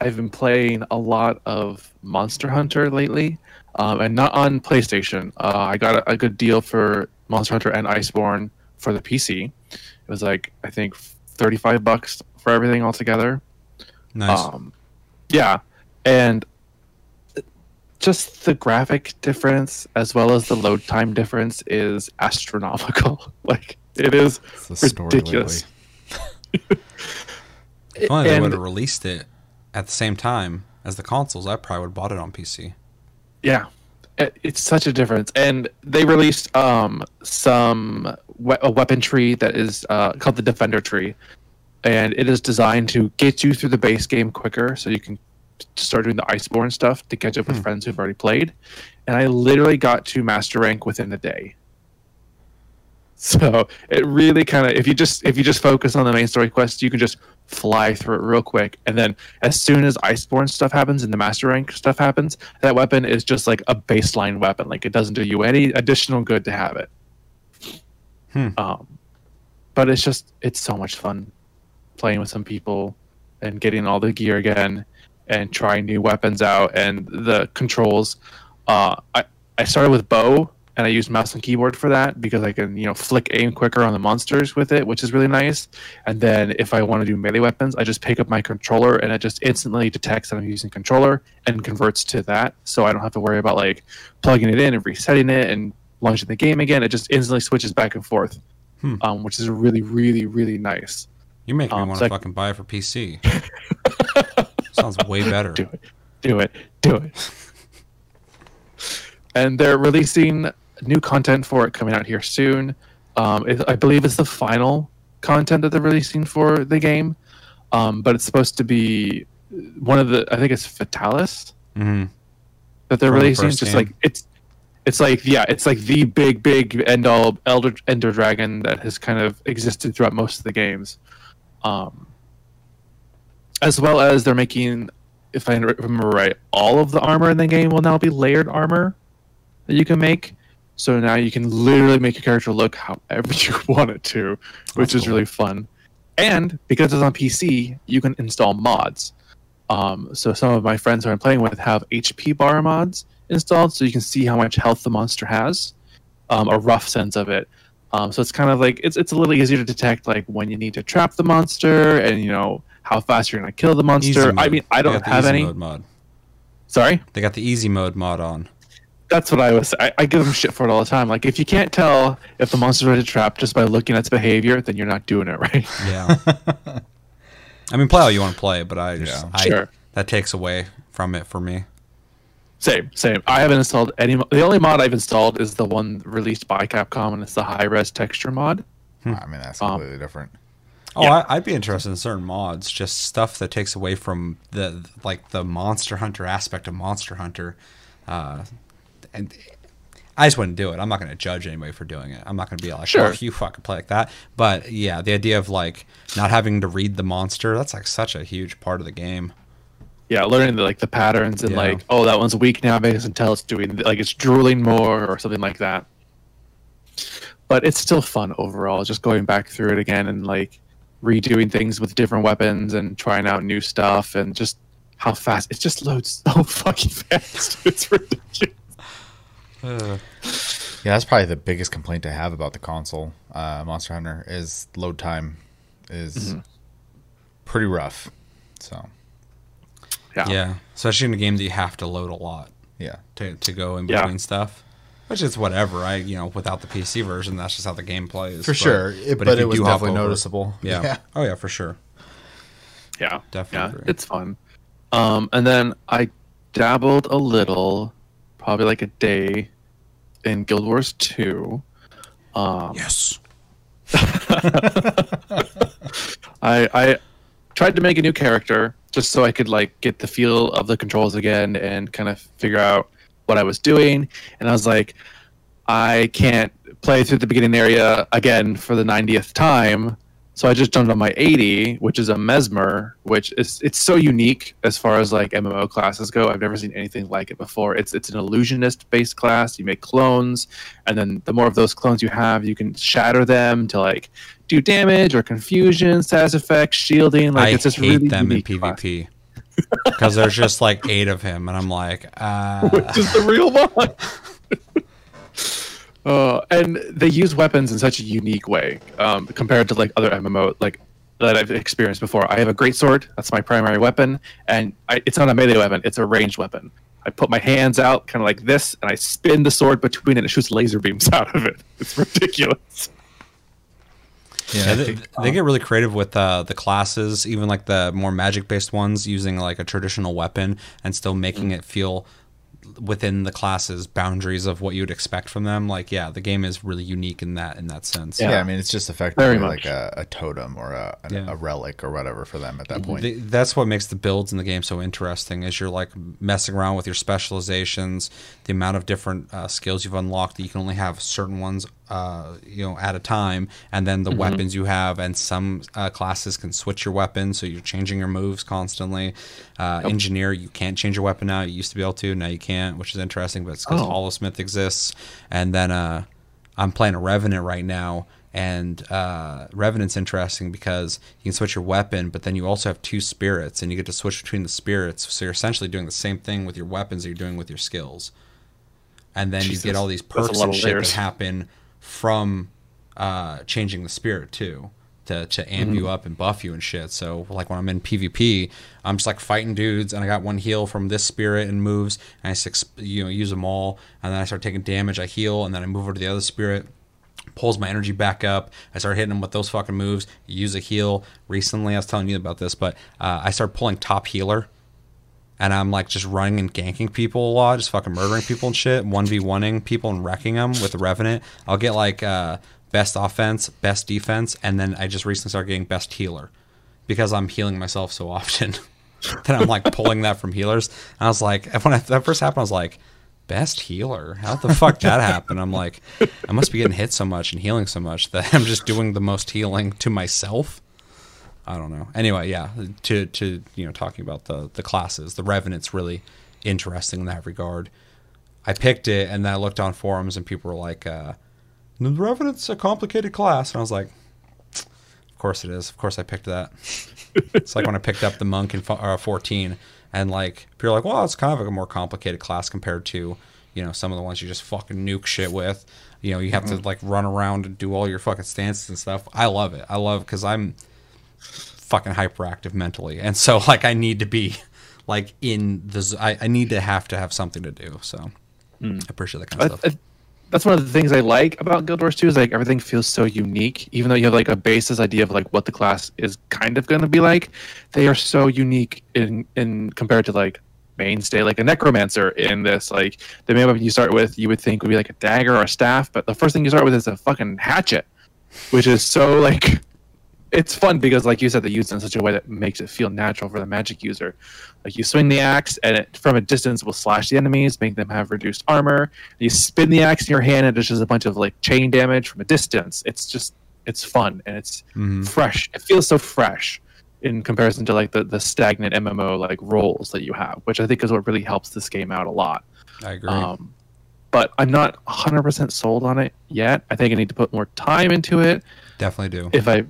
I've been playing a lot of Monster Hunter lately, um, and not on PlayStation. Uh, I got a, a good deal for Monster Hunter and Iceborne for the PC. It was like I think 35 bucks for everything altogether. Nice. Um, yeah, and just the graphic difference as well as the load time difference is astronomical. like it is It's the story ridiculous. if only they would have released it at the same time as the consoles, I probably would have bought it on PC. Yeah, it, it's such a difference. And they released um, some we- a weapon tree that is uh, called the Defender tree, and it is designed to get you through the base game quicker, so you can start doing the Iceborne stuff to catch up with friends who've already played. And I literally got to master rank within a day. So it really kind of if you just if you just focus on the main story quest, you can just fly through it real quick. And then as soon as Iceborne stuff happens and the master rank stuff happens, that weapon is just like a baseline weapon. Like it doesn't do you any additional good to have it. Hmm. Um, but it's just it's so much fun playing with some people and getting all the gear again and trying new weapons out and the controls. Uh, I I started with bow and I use mouse and keyboard for that because I can you know flick aim quicker on the monsters with it, which is really nice. And then if I want to do melee weapons, I just pick up my controller and it just instantly detects that I'm using controller and converts to that, so I don't have to worry about like plugging it in and resetting it and launching the game again. It just instantly switches back and forth, Hmm. um, which is really really really nice. You make me Um, want so to I- fucking buy it for PC. Sounds way better. do it do it do it and they're releasing new content for it coming out here soon. Um, it, i believe it's the final content that they're releasing for the game. Um, but it's supposed to be one of the i think it's fatalis hmm that they're From releasing. first just game. like it's it's like yeah it's like the big big end all elder ender dragon that has kind of existed throughout most of the games. Um as well as they're making if i remember right all of the armor in the game will now be layered armor that you can make so now you can literally make your character look however you want it to which is cool. really fun and because it's on pc you can install mods um, so some of my friends who I'm playing with have HP bar mods installed, so you can see how much health the monster has, um, a rough sense of it. Um, so it's kind of like it's it's a little easier to detect like when you need to trap the monster and you know how fast you're gonna kill the monster. I mean, I don't have any. Sorry, They got the easy mode mod on. That's what I was. I, I give them shit for it all the time. Like, if you can't tell if the monster's ready to trap just by looking at its behavior, then you're not doing it right. Yeah. I mean, play all you want to play, but I just Yeah. I, Sure. that takes away from it for me. Same, same. I haven't installed any. The only mod I've installed is the one released by Capcom, and it's the high res texture mod. I mean, that's Um, completely different. Oh, Yeah. I, I'd be interested in certain mods, just stuff that takes away from the like the Monster Hunter aspect of Monster Hunter, uh, and I just wouldn't do it. I'm not going to judge anybody for doing it. I'm not going to be like, Sure. "Oh, you fucking play like that." But yeah, the idea of like not having to read the monster that's like such a huge part of the game. Yeah, learning the, like the patterns and Yeah. like, oh, that one's weak now because until it's doing like it's drooling more or something like that. But it's still fun overall, just going back through it again and like redoing things with different weapons and trying out new stuff and just how fast it just loads so fucking fast. It's ridiculous. Yeah, that's probably the biggest complaint I have about the console, uh, Monster Hunter, is load time is Mm-hmm. pretty rough. So Yeah. Yeah, especially in a game that you have to load a lot yeah, to to go in Yeah. between stuff. Which is whatever. I you know without the PC version, that's just how the game plays. for But- sure. It, but if it was do definitely over- noticeable. Yeah. Oh yeah, for sure. Yeah, Definitely Yeah, it's fun. Um, and then I dabbled a little, probably like a day, in Guild Wars Two. Um, Yes. I I tried to make a new character just so I could like get the feel of the controls again and kind of figure out what I was doing. And I was like, I can't play through the beginning area again for the 90th time. So I just jumped on my 80, which is a Mesmer, which is it's so unique as far as like MMO classes go. I've never seen anything like it before. It's it's an illusionist based class. You make clones, and then the more of those clones you have, you can shatter them to like do damage or confusion, status effects, shielding. Like I it's just hate really them in. PvP because there's just like eight of him, and I'm like, uh, which is the real one. uh, and they use weapons in such a unique way um, compared to like other MMO like that I've experienced before. I have a great sword. That's my primary weapon, and I, it's not a melee weapon. It's a ranged weapon. I put my hands out kind of like this, and I spin the sword between it. and It shoots laser beams out of it. It's ridiculous. yeah. Yeah, they, they get really creative with uh, the classes, even like the more magic based ones, using like a traditional weapon and still making it feel within the class's boundaries of what you would expect from them. Like, yeah, the game is really unique in that in that sense. yeah. Yeah. I mean, it's just effectively Very like a, a totem or a, a, Yeah. a relic or whatever for them at that point. The- that's what makes the builds in the game so interesting is you're like messing around with your specializations the amount of different uh, skills you've unlocked that you can only have certain ones uh, you know at a time and then the weapons you have and some uh, classes can switch your weapons so you're changing your moves constantly. Uh, engineer you can't change your weapon now. You used to be able to now you can't which is interesting but it's because Oh. holosmith exists. And then uh, i'm playing a revenant right now and uh, Revenant's interesting because you can switch your weapon, but then you also have two spirits, and you get to switch between the spirits. So you're essentially doing the same thing with your weapons that you're doing with your skills. And then Jesus, you get all these perks and shit that happen from uh, changing the spirit too. To, to amp Mm-hmm. you up and buff you and shit. So like when I'm in PvP, I'm just like fighting dudes, and I got one heal from this spirit and moves, and I just you know use them all, and then I start taking damage. I heal, and then I move over to the other spirit, pulls my energy back up. I start hitting them with those fucking moves. Use a heal. Recently, I was telling you about this, but uh, I started pulling top healer, and I'm like just running and ganking people a lot, just fucking murdering people and shit, one v oneing people and wrecking them with revenant. I'll get like uh, best offense, best defense, and then I just recently started getting best healer because I'm healing myself so often. that I'm like pulling that from healers. And I was like, when I, that first happened, I was like, best healer? How the fuck that happen? I'm like, I must be getting hit so much and healing so much that I'm just doing the most healing to myself. I don't know. Anyway, yeah, to to you know talking about the the classes, the revenant's really interesting in that regard. I picked it and then I looked on forums and people were like, uh, "The revenant's a complicated class," and I was like, "Of course it is. Of course I picked that." it's like when I picked up the monk in uh, 14, and like people are like, "Well, it's kind of a more complicated class compared to you know some of the ones you just fucking nuke shit with." You know, you have to like run around and do all your fucking stances and stuff. I love it. I love because I'm fucking hyperactive mentally, and so like I need to be like in the. I need to have to have something to do. So hmm. I appreciate that kind I, of stuff. I, that's one of the things I like about Guild Wars 2 is like everything feels so unique. Even though you have like a basis idea of like what the class is kind of going to be like, they are so unique in in compared to like mainstay like a necromancer in this like the main weapon you start with you would think would be like a dagger or a staff but the first thing you start with is a fucking hatchet which is so like it's fun because like you said they use it in such a way that makes it feel natural for the magic user. Like you swing the axe and it from a distance will slash the enemies make them have reduced armor. You spin the axe in your hand and it's just a bunch of like chain damage from a distance. It's just it's fun and it's fresh. It feels so fresh in comparison to like the, the stagnant mmo like roles that you have which i think is what really helps this game out a lot. I agree. um, but i'm not 100% sold on it yet. I think i need to put more time into it. Definitely do. if I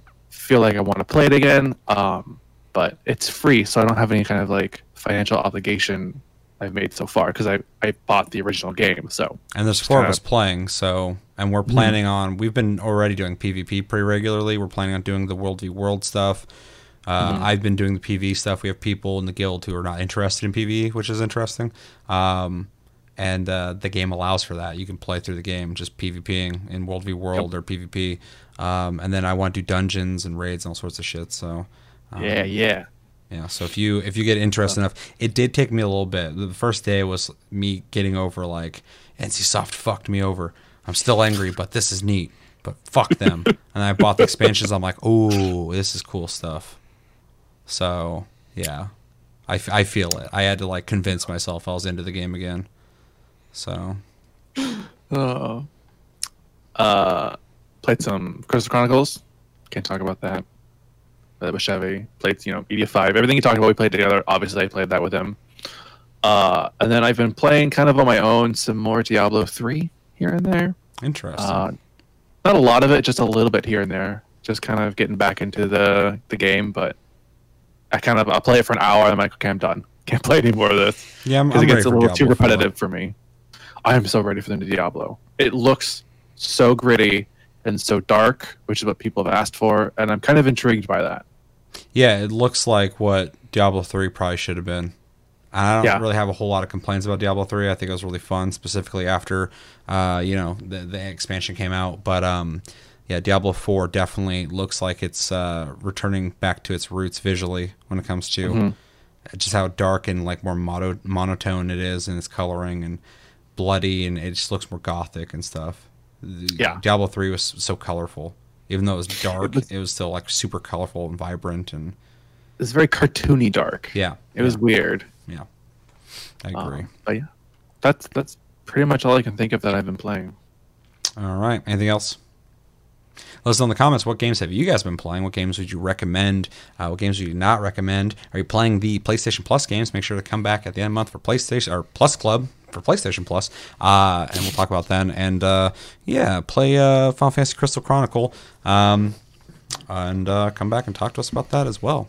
feel like I want to play it again. Um, but it's free, so I don't have any kind of like financial obligation I've made so far because I, I bought the original game. So And there's four of us playing, so and we're planning on. We've been already doing PvP pretty regularly. We're planning on doing the World v World stuff. Uh, I've been doing the PV stuff. We have people in the guild who are not interested in PV, which is interesting. Um, and uh, the game allows for that. You can play through the game just PvPing in World v World or PvP. Um, and then I want to do dungeons and raids and all sorts of shit. So yeah, yeah. yeah, so if you if you get interested enough, it did take me a little bit. The first day was me getting over like NCSoft fucked me over. I'm still angry, but this is neat. But fuck them. and I bought the expansions. I'm like, oh, this is cool stuff. So yeah, I, f- I feel it. I had to like convince myself I was into the game again. So Oh. Uh, played some Crystal Chronicles. Can't talk about that. Played with Chevy. Played, you know, Media 5. Everything you talked about, we played together. Obviously, I played that with him. Uh, and then I've been playing kind of on my own some more Diablo 3 here and there. interesting. Uh, not a lot of it, just a little bit here and there. Just kind of getting back into the the game, but I kind of I'll play it for an hour. And I'm like, okay, I'm done. Can't play any more of this yeah, I'm, because it gets a little too 4. repetitive for me. I am so ready for the new Diablo. It looks so gritty and so dark, which is what people have asked for, and I'm kind of intrigued by that. Yeah, it looks like what Diablo 3 probably should have been. I don't Yeah. really have a whole lot of complaints about Diablo 3. I think it was really fun, specifically after, uh, you know, the, the expansion came out. But um, yeah, Diablo 4 definitely looks like it's uh, returning back to its roots visually when it comes to Mm-hmm. just how dark and like more mono- monotone it is in its coloring and bloody, and it just looks more gothic and stuff. Yeah. Diablo 3 was so colorful. Even though it was dark, was- it was still like super colorful and vibrant and It's very cartoony dark. yeah, It was weird. yeah. I Um, agree. but yeah, that's that's pretty much all I can think of that I've been playing. All right. Anything else? Let us know in the comments what games have you guys been playing? What games would you recommend? Uh, what games would you not recommend? Are you playing the PlayStation Plus games? Make sure to come back at the end of the month for PlayStation or Plus Club for PlayStation Plus, uh, and we'll talk about then. And uh, yeah, play uh, Final Fantasy Crystal Chronicle, um, and uh, come back and talk to us about that as well.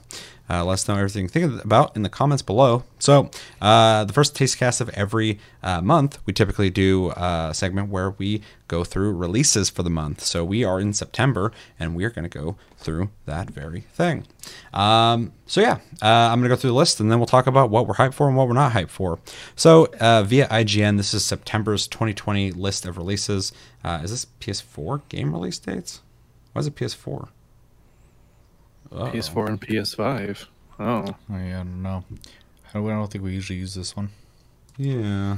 Uh, let us know everything you think about in the comments below. So, uh, the first TastyCast of every uh, month, we typically do a segment where we go through releases for the month. So, we are in September and we are going to go through that very thing. Um, so, yeah, uh, I'm going to go through the list and then we'll talk about what we're hyped for and what we're not hyped for. So, uh, via IGN, this is September's 2020 list of releases. Uh, is this PS4 game release dates? Why is it PS4? Uh-oh. PS4 and PS5. Oh, Oh, yeah, I don't know. I don't, I don't think we usually use this one. Yeah.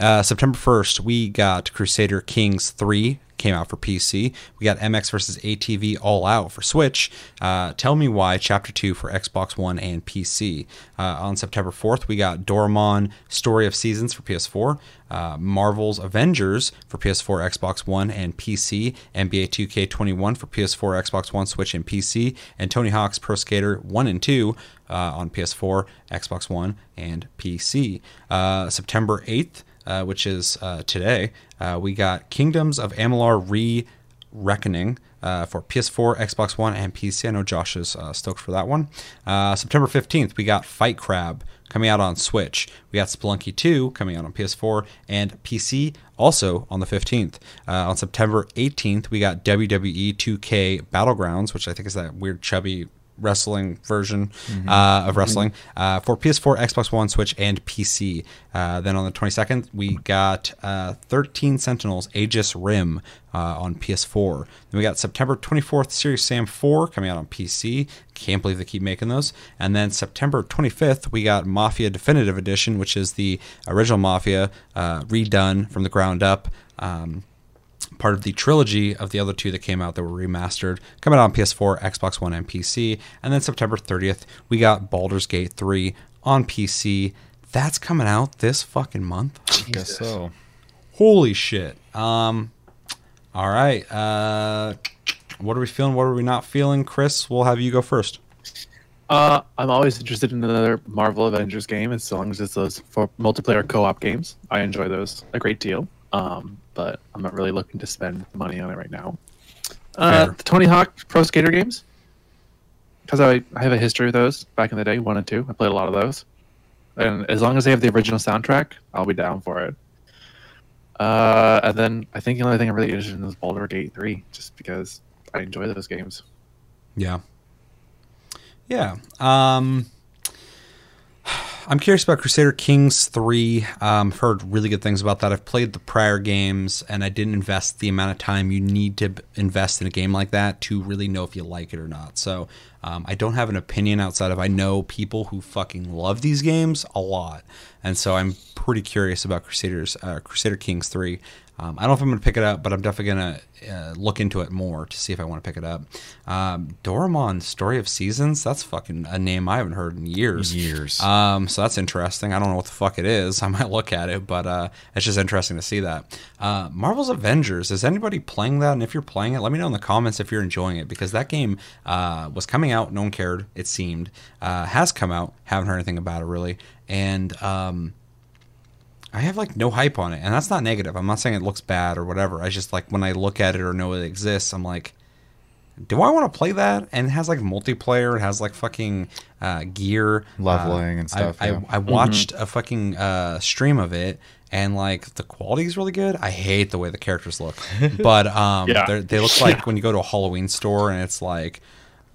Uh, September 1st, we got Crusader Kings 3 came out for PC. We got MX versus ATV All Out for Switch. Uh, Tell Me Why Chapter 2 for Xbox One and PC. Uh, on September 4th, we got Doraemon Story of Seasons for PS4. Uh, Marvel's Avengers for PS4, Xbox One, and PC. NBA 2K21 for PS4, Xbox One, Switch, and PC. And Tony Hawk's Pro Skater 1 and 2 uh, on PS4, Xbox One, and PC. Uh, September 8th, uh, which is uh, today, uh, we got Kingdoms of Amalur Re Reckoning uh, for PS4, Xbox One, and PC. I know Josh is stoked for that one. September 15th, we got Fight Crab coming out on Switch. We got Spelunky 2 coming out on PS4 and PC also on the 15th. Uh, on September 18th, we got WWE 2K Battlegrounds, which I think is that weird chubby wrestling version uh, of wrestling uh, for PS4, Xbox One, Switch, and PC. Uh, then on the 22nd, we got uh, 13 Sentinels Aegis Rim uh, on PS4. Then we got September 24th, Serious Sam 4 coming out on PC. Can't believe they keep making those. And then September 25th, we got Mafia Definitive Edition, which is the original Mafia uh, redone from the ground up. Um, part of the trilogy of the other two that came out that were remastered, coming out on PS4, Xbox One, and PC. And then September 30th, we got Baldur's Gate 3 on PC. That's coming out this fucking month. I Guess so. Holy shit. Um all right. Uh what are we feeling? What are we not feeling? Chris, we'll have you go first. Uh, I'm always interested in another Marvel Avengers game as long as it's those for multiplayer co-op games. I enjoy those a great deal. Um, but I'm not really looking to spend money on it right now. Uh, the Tony Hawk Pro Skater games, because I, I have a history with those back in the day, one and two. I played a lot of those, and as long as they have the original soundtrack, I'll be down for it. Uh, and then I think the only thing I'm really interested in is Baldur's Gate 3, just because I enjoy those games. Yeah. Yeah. Um I'm curious about Crusader Kings 3. Um, I've heard really good things about that. I've played the prior games and I didn't invest the amount of time you need to invest in a game like that to really know if you like it or not. So um, I don't have an opinion outside of I know people who fucking love these games a lot. And so I'm pretty curious about Crusaders, uh, Crusader Kings 3. Um, I don't know if I'm going to pick it up, but I'm definitely going to uh, look into it more to see if I want to pick it up. Um, Doraemon Story of Seasons, that's fucking a name I haven't heard in years. Years. Um, so that's interesting. I don't know what the fuck it is. I might look at it, but uh, it's just interesting to see that. Uh, Marvel's Avengers, is anybody playing that? And if you're playing it, let me know in the comments if you're enjoying it because that game uh, was coming out. No one cared, it seemed. Uh, has come out. Haven't heard anything about it really. And. Um, I have like no hype on it, and that's not negative. I'm not saying it looks bad or whatever. I just like when I look at it or know it exists, I'm like, do I want to play that? And it has like multiplayer. It has like fucking uh, gear, Leveling Uh, and stuff, I, yeah. I, I watched a fucking uh, stream of it, and like the quality is really good. I hate the way the characters look, but um, Yeah. they're- look like when you go to a Halloween store and it's like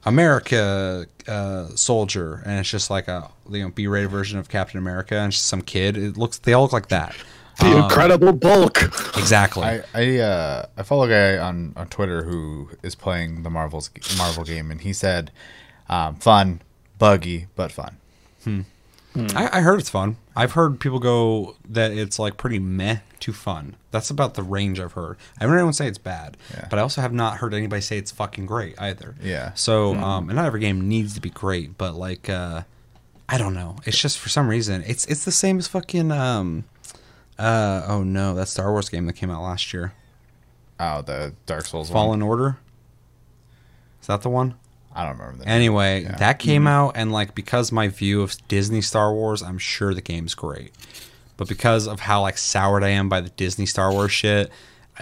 America uh, soldier, and it's just like a you know B-rated version of Captain America, and just some kid. It looks they all look like that. The Um, Incredible Bulk. exactly. I I, uh, I follow a guy on, on Twitter who is playing the Marvel's Marvel game, and he said, um, "Fun, buggy, but fun." I, I heard it's fun. I've heard people go that it's like pretty meh to fun. That's about the range I've heard. I haven't heard anyone say it's bad, Yeah. but I also have not heard anybody say it's fucking great either. Yeah. So, um, and not every game needs to be great, but like, uh, I don't know. It's just for some reason it's it's the same as fucking um, uh, oh no, that Star Wars game that came out last year, Oh, the Dark Souls one. Fallen Order. Is that the one? I don't remember that. Anyway, Yeah. that came out, and like because my view of Disney Star Wars, I'm sure the game's great. But because of how like soured I am by the Disney Star Wars shit, I-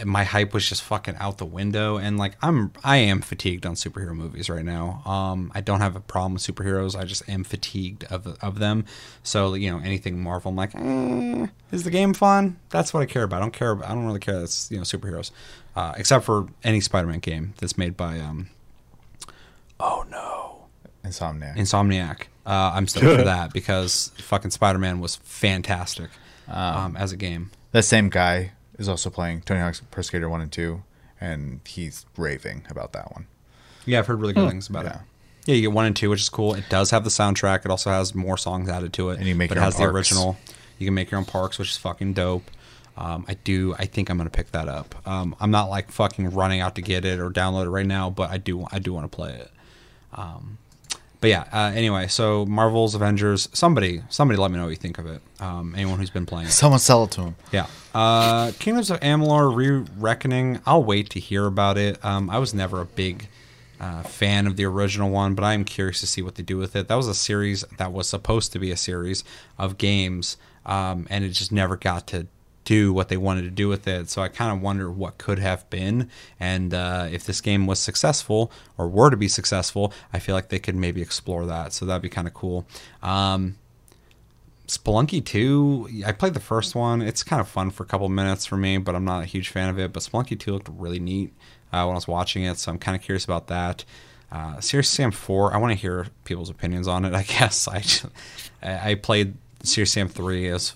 my hype was just fucking out the window. And like I'm, I am fatigued on superhero movies right now. Um, I don't have a problem with superheroes. I just am fatigued of of them. So you know, anything Marvel, I'm like, eh, is the game fun? That's what I care about. I don't care. I don't really care. That's you know superheroes, uh, except for any Spider-Man game that's made by um. Oh no. Insomniac. Insomniac. Uh, I'm stoked for that because fucking Spider Man was fantastic um, as a game. the same guy is also playing Tony Hawk's Pro Skater One and Two, and he's raving about that one. Yeah, I've heard really good things about it. Yeah. Yeah, you get one and two, which is cool. It does have the soundtrack. It also has more songs added to it. And you make but your it own has the parks. original. You can make your own parks, which is fucking dope. Um, I do. I think I'm gonna pick that up. Um, I'm not like fucking running out to get it or download it right now, but I do. I do want to play it. Um, but yeah. Uh, anyway, so Marvel's Avengers. Somebody, somebody, let me know what you think of it. Um, anyone who's been playing. it. Someone sell it to him. Yeah. Uh, Kingdoms of Amalur Re-Reckoning. I'll wait to hear about it. Um, I was never a big uh, fan of the original one, but I am curious to see what they do with it. That was a series that was supposed to be a series of games, um, and it just never got to do what they wanted to do with it. So I kind of wonder what could have been, and uh, if this game was successful or were to be successful, I feel like they could maybe explore that. So that'd be kind of cool. Um, Spelunky 2, I played the first one. It's kind of fun for a couple minutes for me, but I'm not a huge fan of it. But Spelunky 2 looked really neat uh, when I was watching it, so I'm kind of curious about that. Uh, Serious Sam Four. I want to hear people's opinions on it. I guess I just, I played Serious Sam Three as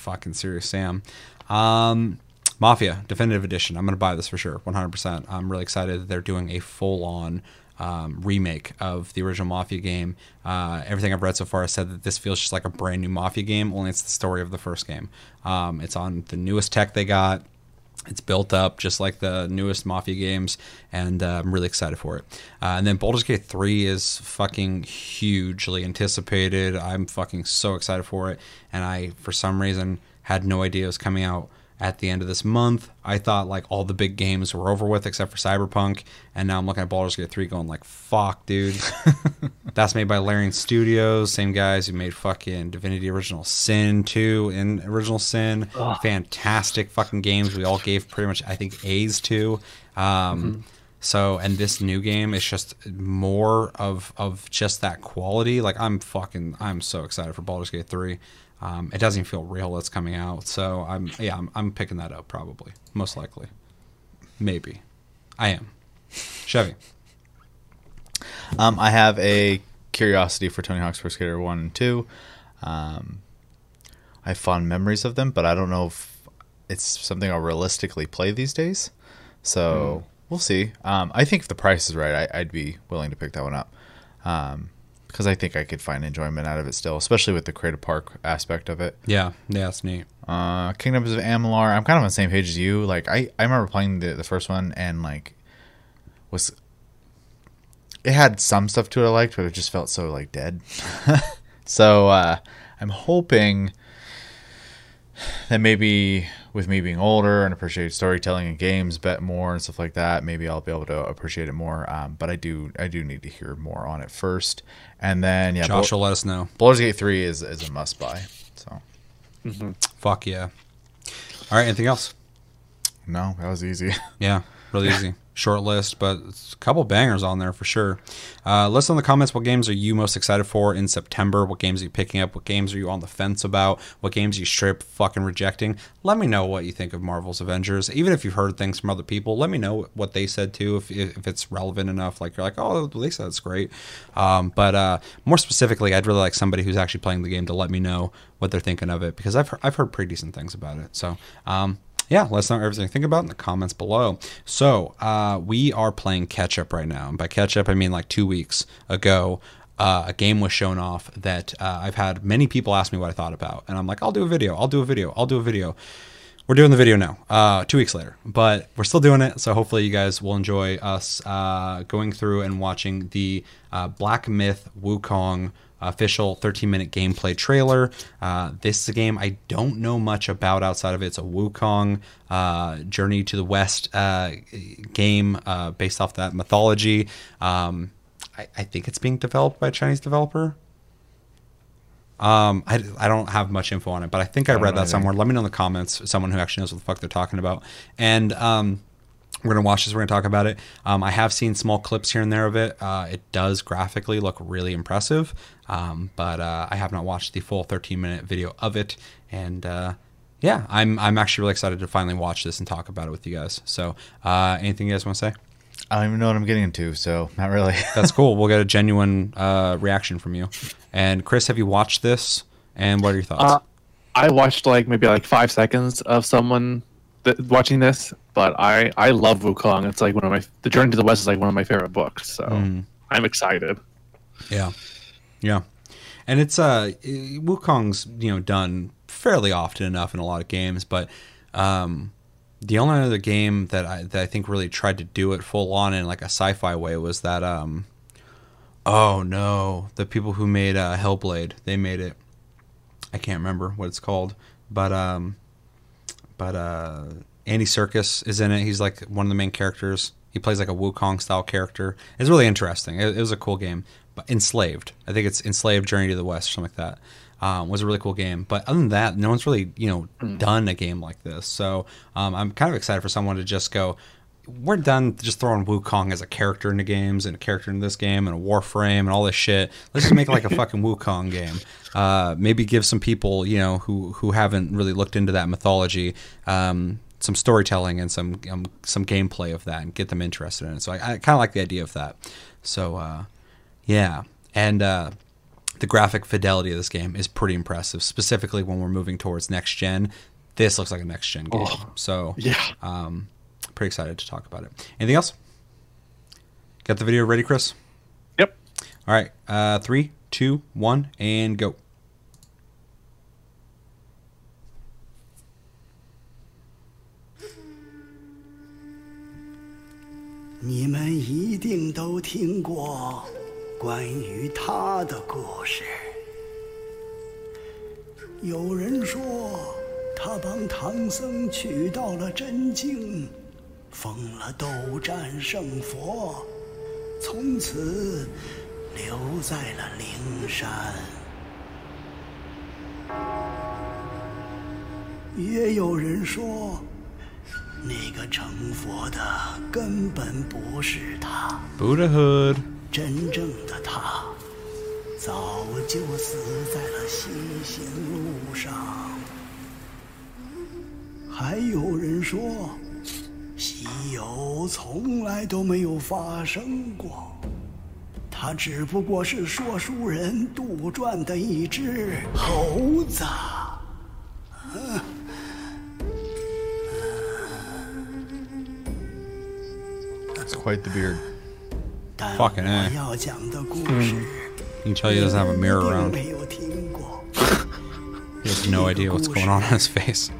fucking Serious Sam. Um, Mafia Definitive Edition. I'm gonna buy this for sure, 100%. I'm really excited that they're doing a full on um, remake of the original Mafia game. Uh, everything I've read so far has said that this feels just like a brand new Mafia game, only it's the story of the first game. Um, it's on the newest tech they got. It's built up just like the newest Mafia games, and uh, I'm really excited for it. Uh, and then Baldur's Gate 3 is fucking hugely anticipated. I'm fucking so excited for it, and I, for some reason, had no idea it was coming out at the end of this month. I thought like all the big games were over with except for Cyberpunk, and now I'm looking at Baldur's Gate 3 going like, fuck, dude. That's made by Larian Studios, same guys who made fucking Divinity Original Sin 2 and Original Sin. Fantastic fucking games. We all gave pretty much, I think, A's to. Um, So, and this new game is just more of of just that quality. Like I'm fucking, I'm so excited for Baldur's Gate 3. Um, it doesn't feel real that's coming out. So I'm, yeah, I'm, I'm picking that up probably, most likely, maybe. I am. Chevy. Um, I have a curiosity for Tony Hawk's Pro Skater 1 and 2. Um, I have fond memories of them, but I don't know if it's something I'll realistically play these days. So we'll see. Um, I think if the price is right, I, I'd be willing to pick that one up. Because I think I could find enjoyment out of it still, especially with the creative park aspect of it. Yeah, yeah, that's neat. Uh, Kingdoms of Amalur. I'm kind of on the same page as you. Like I, I remember playing the the first one and like was it had some stuff to it I liked, but it just felt so like dead. so uh, I'm hoping that maybe with me being older and appreciate storytelling and games bet more and stuff like that, maybe I'll be able to appreciate it more. Um, but I do I do need to hear more on it first, and then yeah, Josh Bal- will let us know. Baldur's Gate three is is a must buy. So Fuck yeah. All right, anything else? no, that was easy. Yeah, really easy. Short list, but a couple bangers on there for sure. Uh, in the comments what games are you most excited for in September? What games are you picking up? What games are you on the fence about? What games you strip fucking rejecting? Let me know what you think of Marvel's Avengers. Even if you've heard things from other people, let me know what they said too, if, if it's relevant enough. Like you're like, oh, they said it's great. Um, but uh, more specifically, I'd really like somebody who's actually playing the game to let me know what they're thinking of it because I've I've heard pretty decent things about it. So um, yeah, let us know everything you think about in the comments below. So uh, we are playing catch up right now. And by catch up, I mean like two weeks ago. Uh, a game was shown off that uh, I've had many people ask me what I thought about, and I'm like, I'll do a video, I'll do a video, I'll do a video. We're doing the video now, uh, two weeks later, but we're still doing it. So hopefully you guys will enjoy us uh, going through and watching the uh, Black Myth Wukong official 13 minute gameplay trailer. Uh, this is a game I don't know much about outside of it. It's a Wukong uh, Journey to the West uh, game uh, based off that mythology. Um, I, I think it's being developed by a Chinese developer. Um, I, I don't have much info on it, but I think I, don't read that either. somewhere. Let me know in the comments, someone who actually knows what the fuck they're talking about. And um, we're gonna watch this. We're gonna talk about it. Um, I have seen small clips here and there of it. Uh, it does graphically look really impressive, um, but uh, I have not watched the full 13 minute video of it. And uh, yeah, I'm I'm actually really excited to finally watch this and talk about it with you guys. So, uh, anything you guys want to say? I don't even know what I'm getting into, so not really. That's cool. We'll get a genuine uh, reaction from you. And Chris, have you watched this? And what are your thoughts? Uh, I watched like maybe like five seconds of someone th- watching this, but I I love Wukong. It's like one of my The Journey to the West is like one of my favorite books. So I'm excited. Yeah, yeah, and it's uh Wukong's you know done fairly often enough in a lot of games, but um, the only other game that I that I think really tried to do it full on in like a sci-fi way was that um, oh no, the people who made uh, Hellblade they made it. I can't remember what it's called, but um, but uh, Andy Serkis is in it. He's like one of the main characters. He plays like a Wukong style character. It's really interesting. It, it was a cool game. But Enslaved, I think it's Enslaved Journey to the West or something like that. Um, was a really cool game. But other than that, no one's really you know done a game like this. So um, I'm kind of excited for someone to just go. We're done just throwing Wukong as a character into games and a character in this game and a Warframe and all this shit. Let's just make like a fucking Wukong game. Uh, maybe give some people, you know, who who haven't really looked into that mythology, um, some storytelling and some um, some gameplay of that and get them interested in it. So I, I kind of like the idea of that. So uh, yeah, and uh, the graphic fidelity of this game is pretty impressive. Specifically, when we're moving towards next gen, this looks like a next gen game. Oh, so yeah, um, pretty excited to talk about it. Anything else? Got the video ready, Chris? Yep. All right, uh, three, two, one, and go. You 关于他的故事。有人说，他帮唐僧取到了真经，封了斗战胜佛，从此留在了灵山。也有人说，那个成佛的根本不是他，Buddhahood. 真正的他早就死在了西行路上。还有人说，西游从来都没有发生过，他只不过是说书人杜撰的一只猴子。It's quite the beard. Fucking A. You can tell he doesn't have a mirror around. he has no idea what's going on in his face.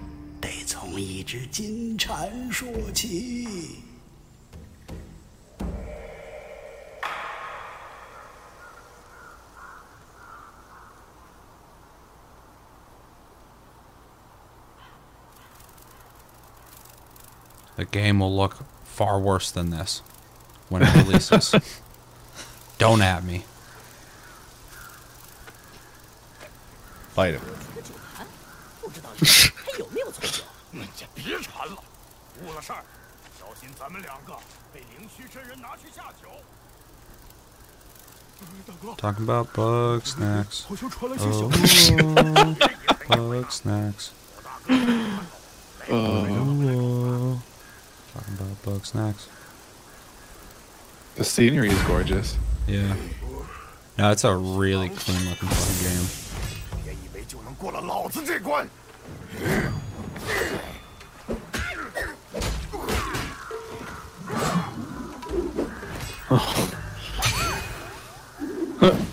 The game will look far worse than this when it releases. Don't at me. Fight him. Talking about bug snacks. Oh, bug snacks. Oh, talking about bug snacks. the scenery is gorgeous. Yeah. No, it's a really clean looking fucking game. 别以为就能过了老子这关。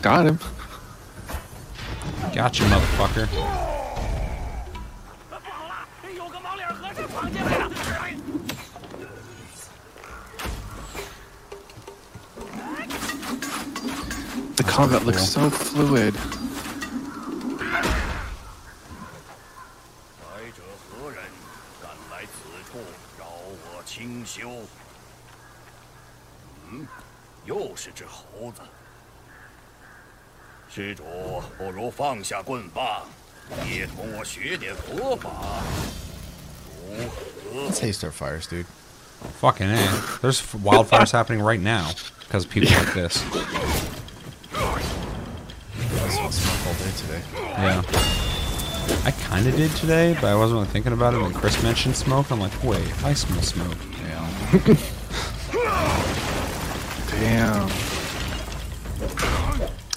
Got him. Gotcha, motherfucker. god, looks so fluid. Let's haste our fires, dude. Fucking There's wildfires happening right now because people like this. I smell smoke all day today. Yeah. I kind of did today, but I wasn't really thinking about it. When Chris mentioned smoke, I'm like, wait, I smell smoke. Yeah. Damn.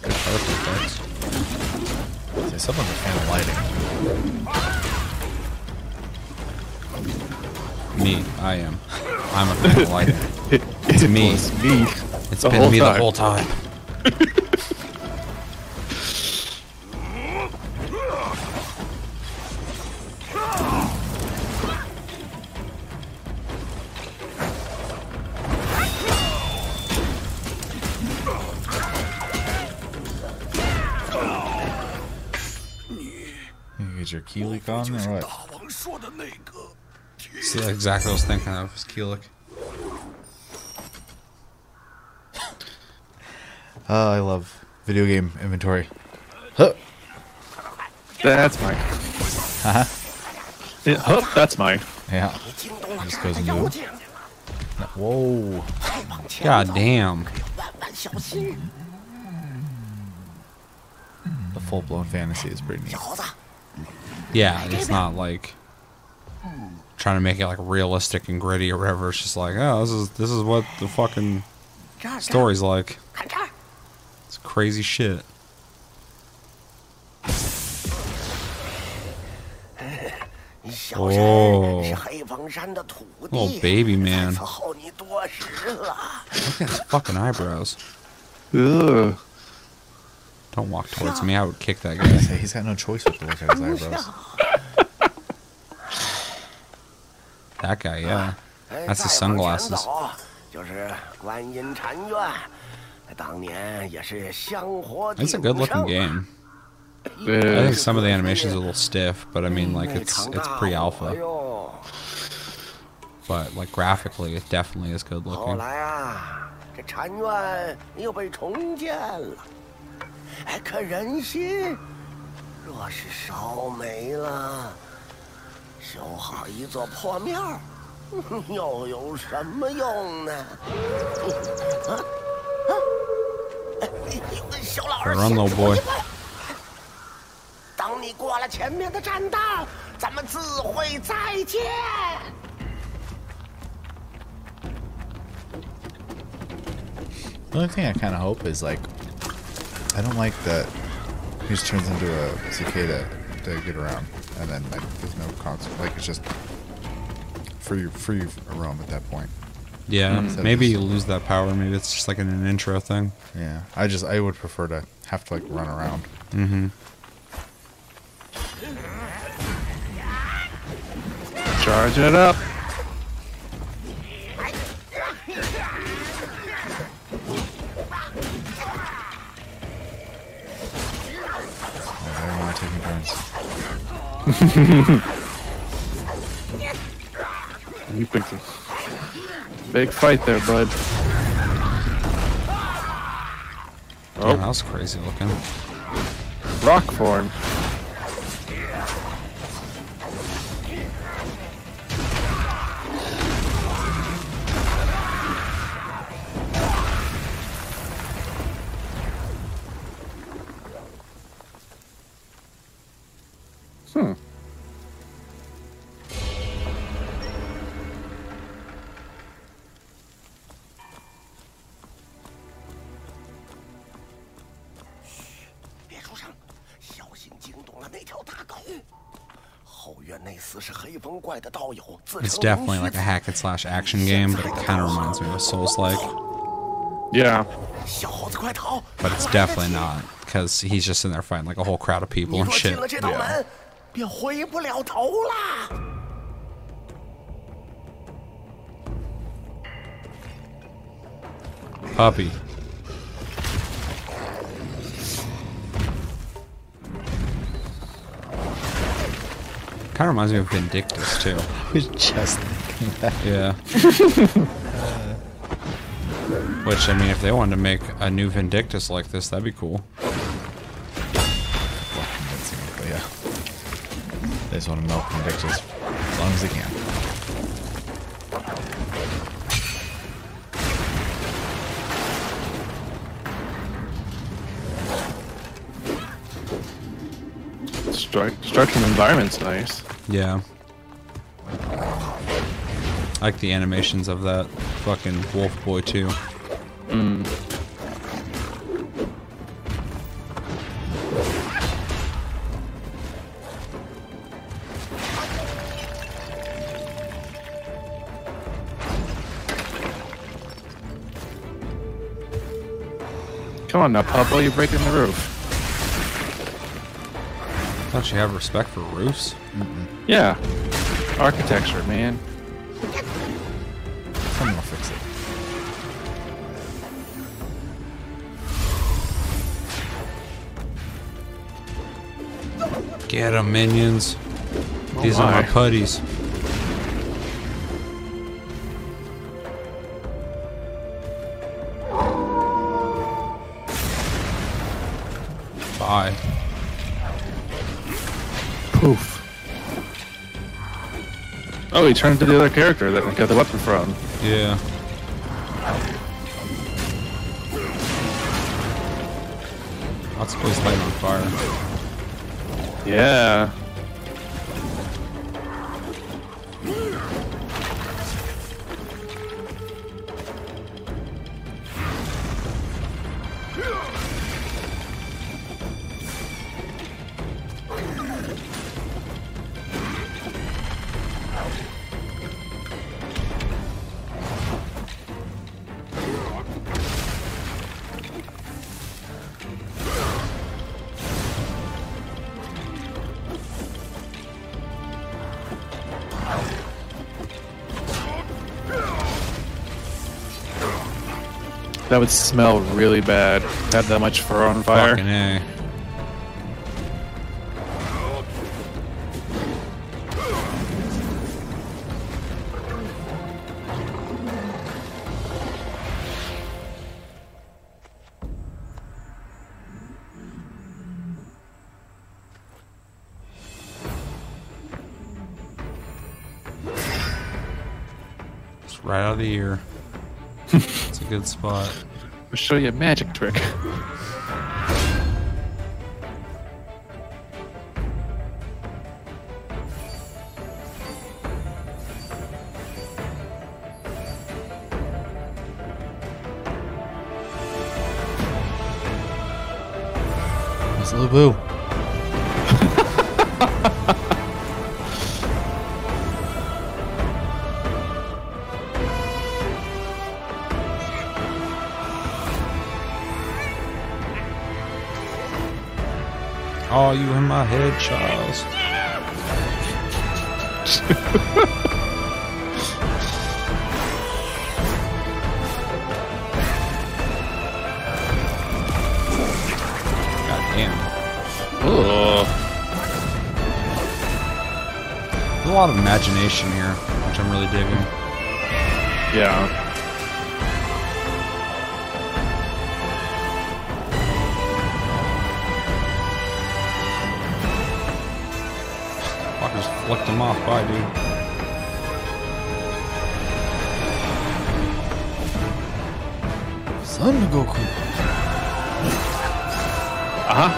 Good particle effects. Say someone's a fan of lighting. Me, I am. I'm a fan of lighting. It's me. It's me. It's The been whole me the whole time. Is your Keelik on there? What? See, that's exactly what I was thinking of, was Keelik. Uh, I love video game inventory. Huh. That's mine. Uh huh. That's mine. Yeah. It just goes into. Whoa. God damn. The full blown fantasy is pretty neat. Yeah, it's not like trying to make it like realistic and gritty or whatever. It's just like, oh, this is this is what the fucking story's like. It's crazy shit. Oh, little baby man. Look at his fucking eyebrows. Ugh. Don't walk towards me. I would kick that guy. Say He's got no choice but to look at his eyebrows. That guy, yeah. 哎 That's his 再往前 sunglasses. 走就是观音禅院，当年也是香火 It's a 鼎 good looking 盛 game. I Yeah. think some of the animations are a little stiff, but I mean, like 那 it's 场 it's 大 pre 火 alpha, 哟。 but like graphically, it definitely is good 后 looking. 来啊，这禅院又被重建了，哎， 可人心若是烧没了，修好一座破庙儿，又有什么用呢？啊啊！哎哎小老儿， Run, little 先 boy. 出去吧等你过了前面的栈道，咱们自会再见。 The only thing I kind of hope is like, I don't like that he just turns into a cicada to get around, and then like there's no consequence. Like it's just free free roam at that point. Yeah, So maybe just- you lose that power. Maybe it's just like an, an intro thing. Yeah, I just I would prefer to have to like run around. Mm-hmm. Charge it up. Taking turns. You picked a big fight there, bud. Oh, that was crazy looking. Rock form. It's definitely like a hack and slash action game, but it kind of reminds me of Souls-like. Yeah. But it's definitely not, because he's just in there fighting like a whole crowd of people and shit. Yeah. Puppy. Kind of reminds me of Vindictus too. I was just thinking that. Yeah. Which I mean, if they wanted to make a new Vindictus like this, that'd be cool. convincing me, but yeah. They just want to milk Vindictus as long as they can. Stru- structural environment's nice. Yeah. I like the animations of that fucking Wolf Boy too. Come on now, Pablo, you're breaking the roof. Don't you have respect for roofs? Yeah. Architecture, man. Someone will fix it. Get 'em, minions. Oh These are my my. putties. Oh, he turned to the other character that I got the weapon from. Yeah. Lots of places lighting on fire. Yeah. Would smell really bad. Had that much fur on fire. Fucking A. Right out of the ear. It's a good spot. I'll show you a magic trick. It's Lu head, Charles. God damn. Oh, There's a lot of imagination here, which I'm really digging. yeah. Flicked him off. Bye, dude. Son of Goku. Uh huh.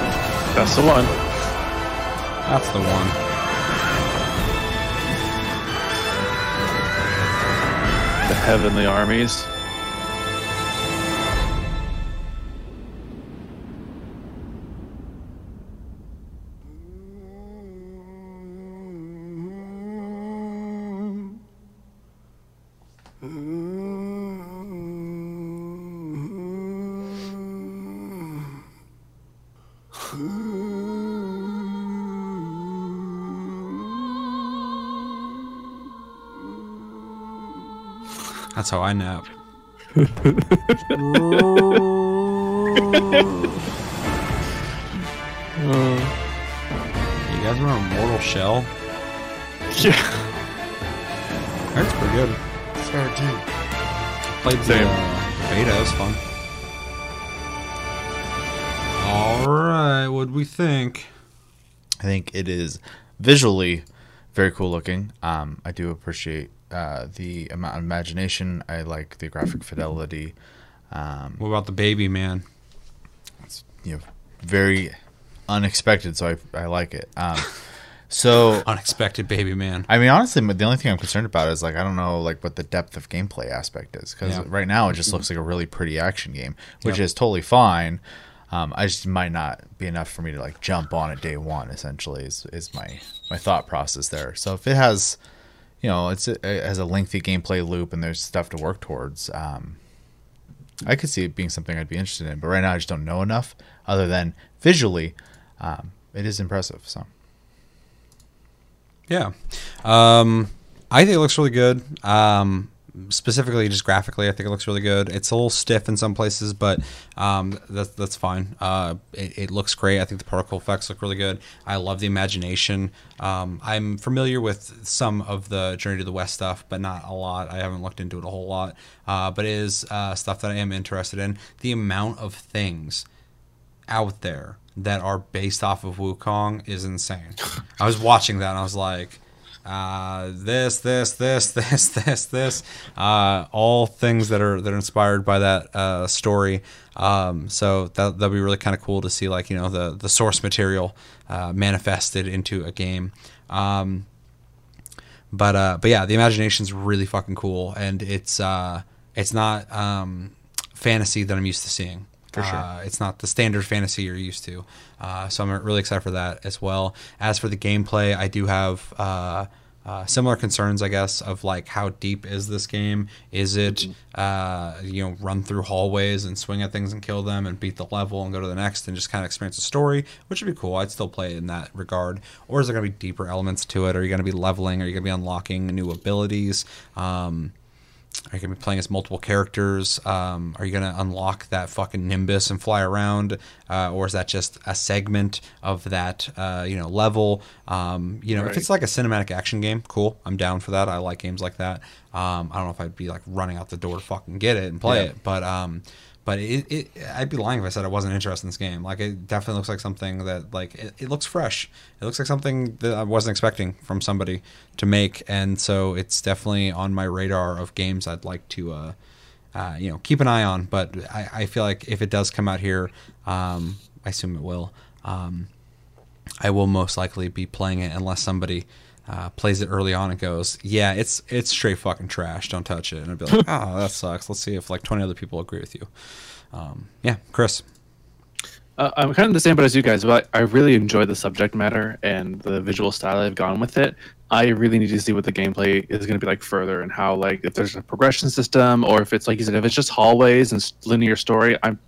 That's the one. That's the one. The heavenly armies. How I nap. You guys remember Mortal Shell? Yeah. That's pretty good. Sorry, too. Played the Same. uh, beta. It was fun. All right, what'd we think? I think it is visually very cool looking. Um, I do appreciate uh, the amount of imagination. I like the graphic fidelity. Um, What about the baby man? it's you know very unexpected, so I I like it. Um, so Unexpected baby man. I mean, honestly, the only thing I'm concerned about is like I don't know like what the depth of gameplay aspect is because Yeah. right now it just looks like a really pretty action game, which Yep. is totally fine. Um, I just might not be enough for me to like jump on it day one. Essentially, is is my my thought process there. So if it has, you know, it's it has a lengthy gameplay loop and there's stuff to work towards. Um, I could see it being something I'd be interested in, but right now I just don't know enough. Other than visually, um, it is impressive. So Yeah. Um, I think it looks really good. Um, specifically, just graphically, I think it looks really good. It's a little stiff in some places, but um, that's that's fine. Uh, it, it looks great. I think the particle effects look really good. I love the imagination. Um, I'm familiar with some of the Journey to the West stuff, but not a lot. I haven't looked into it a whole lot. Uh, but it is uh, stuff that I am interested in. The amount of things out there that are based off of Wukong is insane. I was watching that and I was like, uh, this, this, this, this, this, this, uh, all things that are that are inspired by that uh, story. Um, so that that'd be really kind of cool to see, like you know, the the source material uh, manifested into a game. Um, but uh, but yeah, the imagination's really fucking cool, and it's it's not um, fantasy that I'm used to seeing. For sure. Uh, it's not the standard fantasy you're used to. Uh, so I'm really excited for that as well. As for the gameplay, I do have uh, uh, similar concerns, I guess, of like how deep is this game? Is it uh, you know run through hallways and swing at things and kill them and beat the level and go to the next and just kind of experience the story, which would be cool. I'd still play it in that regard. Or is there going to be deeper elements to it? Are you going to be leveling? Are you going to be unlocking new abilities? Um, are you gonna be playing as multiple characters? Um, are you gonna unlock that fucking Nimbus and fly around, uh, or is that just a segment of that uh, you know level? Um, you know, if it's like a cinematic action game, cool. I'm down for that. I like games like that. Um, I don't know if I'd be like running out the door to fucking get it and play Yeah. it, but um, but it, it I'd be lying if I said I wasn't interested in this game. Like it definitely looks like something that like it, it looks fresh. It looks like something that I wasn't expecting from somebody to make, and so it's definitely on my radar of games I'd like to uh, uh, you know keep an eye on. But I, I feel like if it does come out here, um, I assume it will. Um, I will most likely be playing it unless somebody uh, plays it early on and goes, "Yeah, it's it's straight fucking trash. Don't touch it." And I'd be like, "Oh, that sucks. Let's see if like twenty other people agree with you." Um, yeah, Chris. Uh, I'm kind of the same boat as you guys, but I really enjoy the subject matter and the visual style I've gone with it. I really need to see what the gameplay is going to be like further and how, like, if there's a progression system or if it's like you said, if it's just hallways and linear story. I'm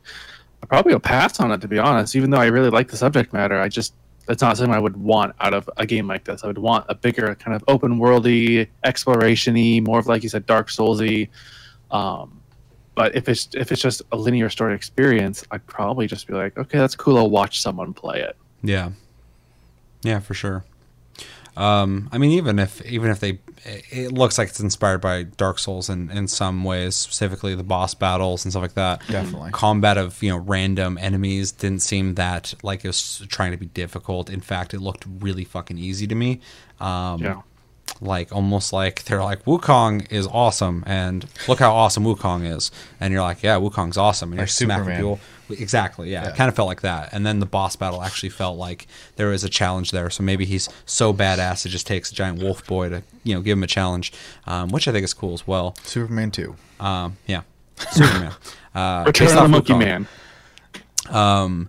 I probably will pass on it to be honest. Even though I really like the subject matter, I just that's not something I would want out of a game like this. I would want a bigger kind of open worldy, exploration-y, more of like you said, Dark Soulsy. Um, but if it's if it's just a linear story experience, I'd probably just be like, okay, that's cool. I'll watch someone play it. Yeah, yeah, for sure. Um, I mean, even if even if they, it looks like it's inspired by Dark Souls in in some ways, specifically the boss battles and stuff like that. Definitely. combat of you know random enemies didn't seem that like it was trying to be difficult. In fact, it looked really fucking easy to me. Um, Yeah. Like almost like they're like Wukong is awesome, and look how awesome Wukong is, and you're like, yeah, Wukong's awesome, and you're Like smacking Superman. people. Exactly, yeah, it kind of felt like that, and then the boss battle actually felt like there was a challenge there. So maybe he's so badass it just takes a giant wolf boy to you know give him a challenge, um, which I think is cool as well. Superman 2. Um, yeah, Superman. Uh, Return based of the off Monkey Wukong. Man.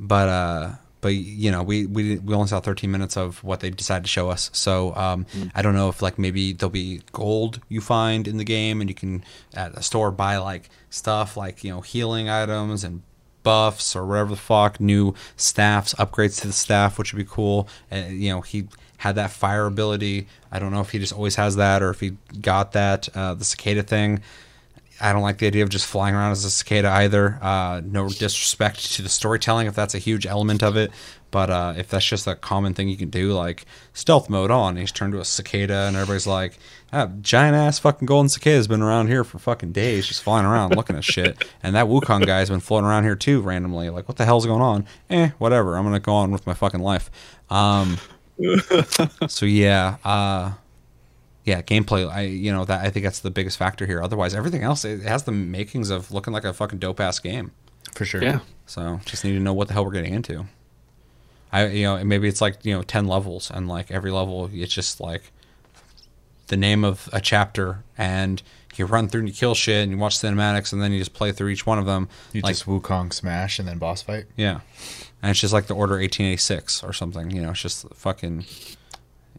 but uh but you know we we we only saw 13 minutes of what they decided to show us. So um i don't know if like maybe there'll be gold you find in the game and you can at a store buy like stuff like you know healing items and buffs or whatever the fuck new staffs upgrades to the staff which would be cool. And you know he had that fire ability. I don't know if he just always has that or if he got that uh the cicada thing I don't like the idea of just flying around as a cicada either. Uh, no disrespect to the storytelling if that's a huge element of it, but uh, if that's just a common thing you can do, like stealth mode on, he's turned to a cicada, and everybody's like, ah, giant ass fucking golden cicada's been around here for fucking days, just flying around looking at shit, and that Wukong guy's been floating around here too randomly. Like, what the hell's going on? Eh, whatever. I'm gonna go on with my fucking life. Um, so yeah, uh, yeah, gameplay. I you know that I think that's the biggest factor here. Otherwise, everything else it has the makings of looking like a fucking dope ass game. For sure. Yeah. So just need to know what the hell we're getting into. I you know maybe it's like you know ten levels and like every level it's just like the name of a chapter and you run through and you kill shit and you watch cinematics and then you just play through each one of them. You like just Wukong smash and then boss fight. yeah, and it's just like the Order 1886 or something. You know, it's just fucking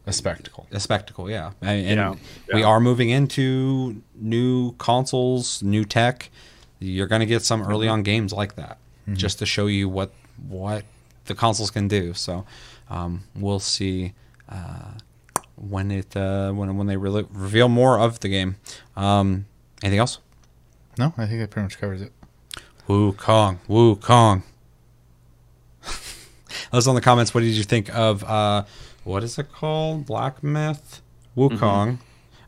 A spectacle. a spectacle, yeah. And, and Yeah, we yeah. are moving into new consoles, new tech. You're going to get some early Mm-hmm. on games like that, just to show you what what the consoles can do. So um, we'll see uh, when it uh, when when they re- reveal more of the game. Um, anything else? No, I think that pretty much covers it. Wukong, Woo Kong. Let us know in the comments. What did you think of uh, what is it called? Black Myth Wukong. Mm-hmm.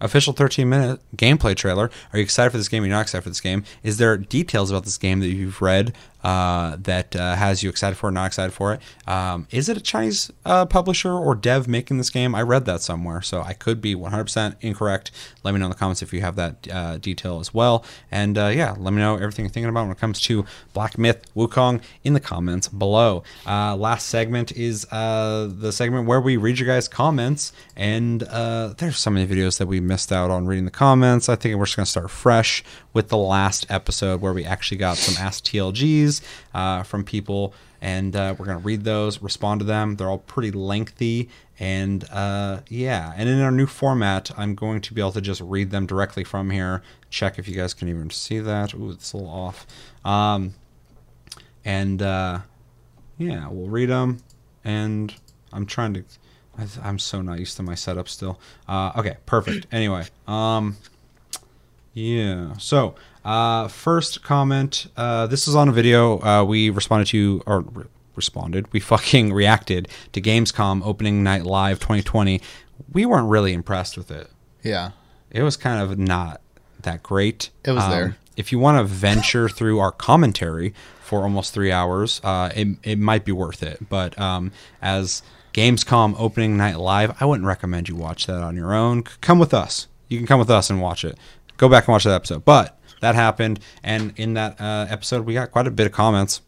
Official 13 minute gameplay trailer. Are you excited for this game? Or you're not excited for this game. Is there details about this game that you've read uh, that uh, has you excited for it, not excited for it? Um, is it a Chinese uh, publisher or dev making this game? I read that somewhere, so I could be 100% incorrect. Let me know in the comments if you have that uh, detail as well. And uh, yeah, let me know everything you're thinking about when it comes to Black Myth Wukong in the comments below. Uh, last segment is the segment where we read your guys' comments. And there's so many videos that we missed out on reading the comments. I think we're just going to start fresh with the last episode where we actually got some Ask TLGs uh, from people. And uh, we're going to read those, respond to them. They're all pretty lengthy. And uh, yeah, and in our new format, I'm going to be able to just read them directly from here. Check if you guys can even see that. Ooh, it's a little off. Um, and uh, yeah, we'll read them. And I'm trying to. I'm so not used to my setup still. Uh, okay, perfect. Anyway, um, Yeah. So, uh, first comment. Uh, this is on a video. Uh, we responded to, or re- responded. We fucking reacted to Gamescom opening night live 2020. We weren't really impressed with it. Yeah. It was kind of not that great. It was there. If you want to venture through our commentary for almost three hours, uh, it, it might be worth it. But um, as Gamescom opening night live, I wouldn't recommend you watch that on your own. Come with us. You can come with us and watch it. Go back and watch that episode. But that happened, and in that uh, episode, we got quite a bit of comments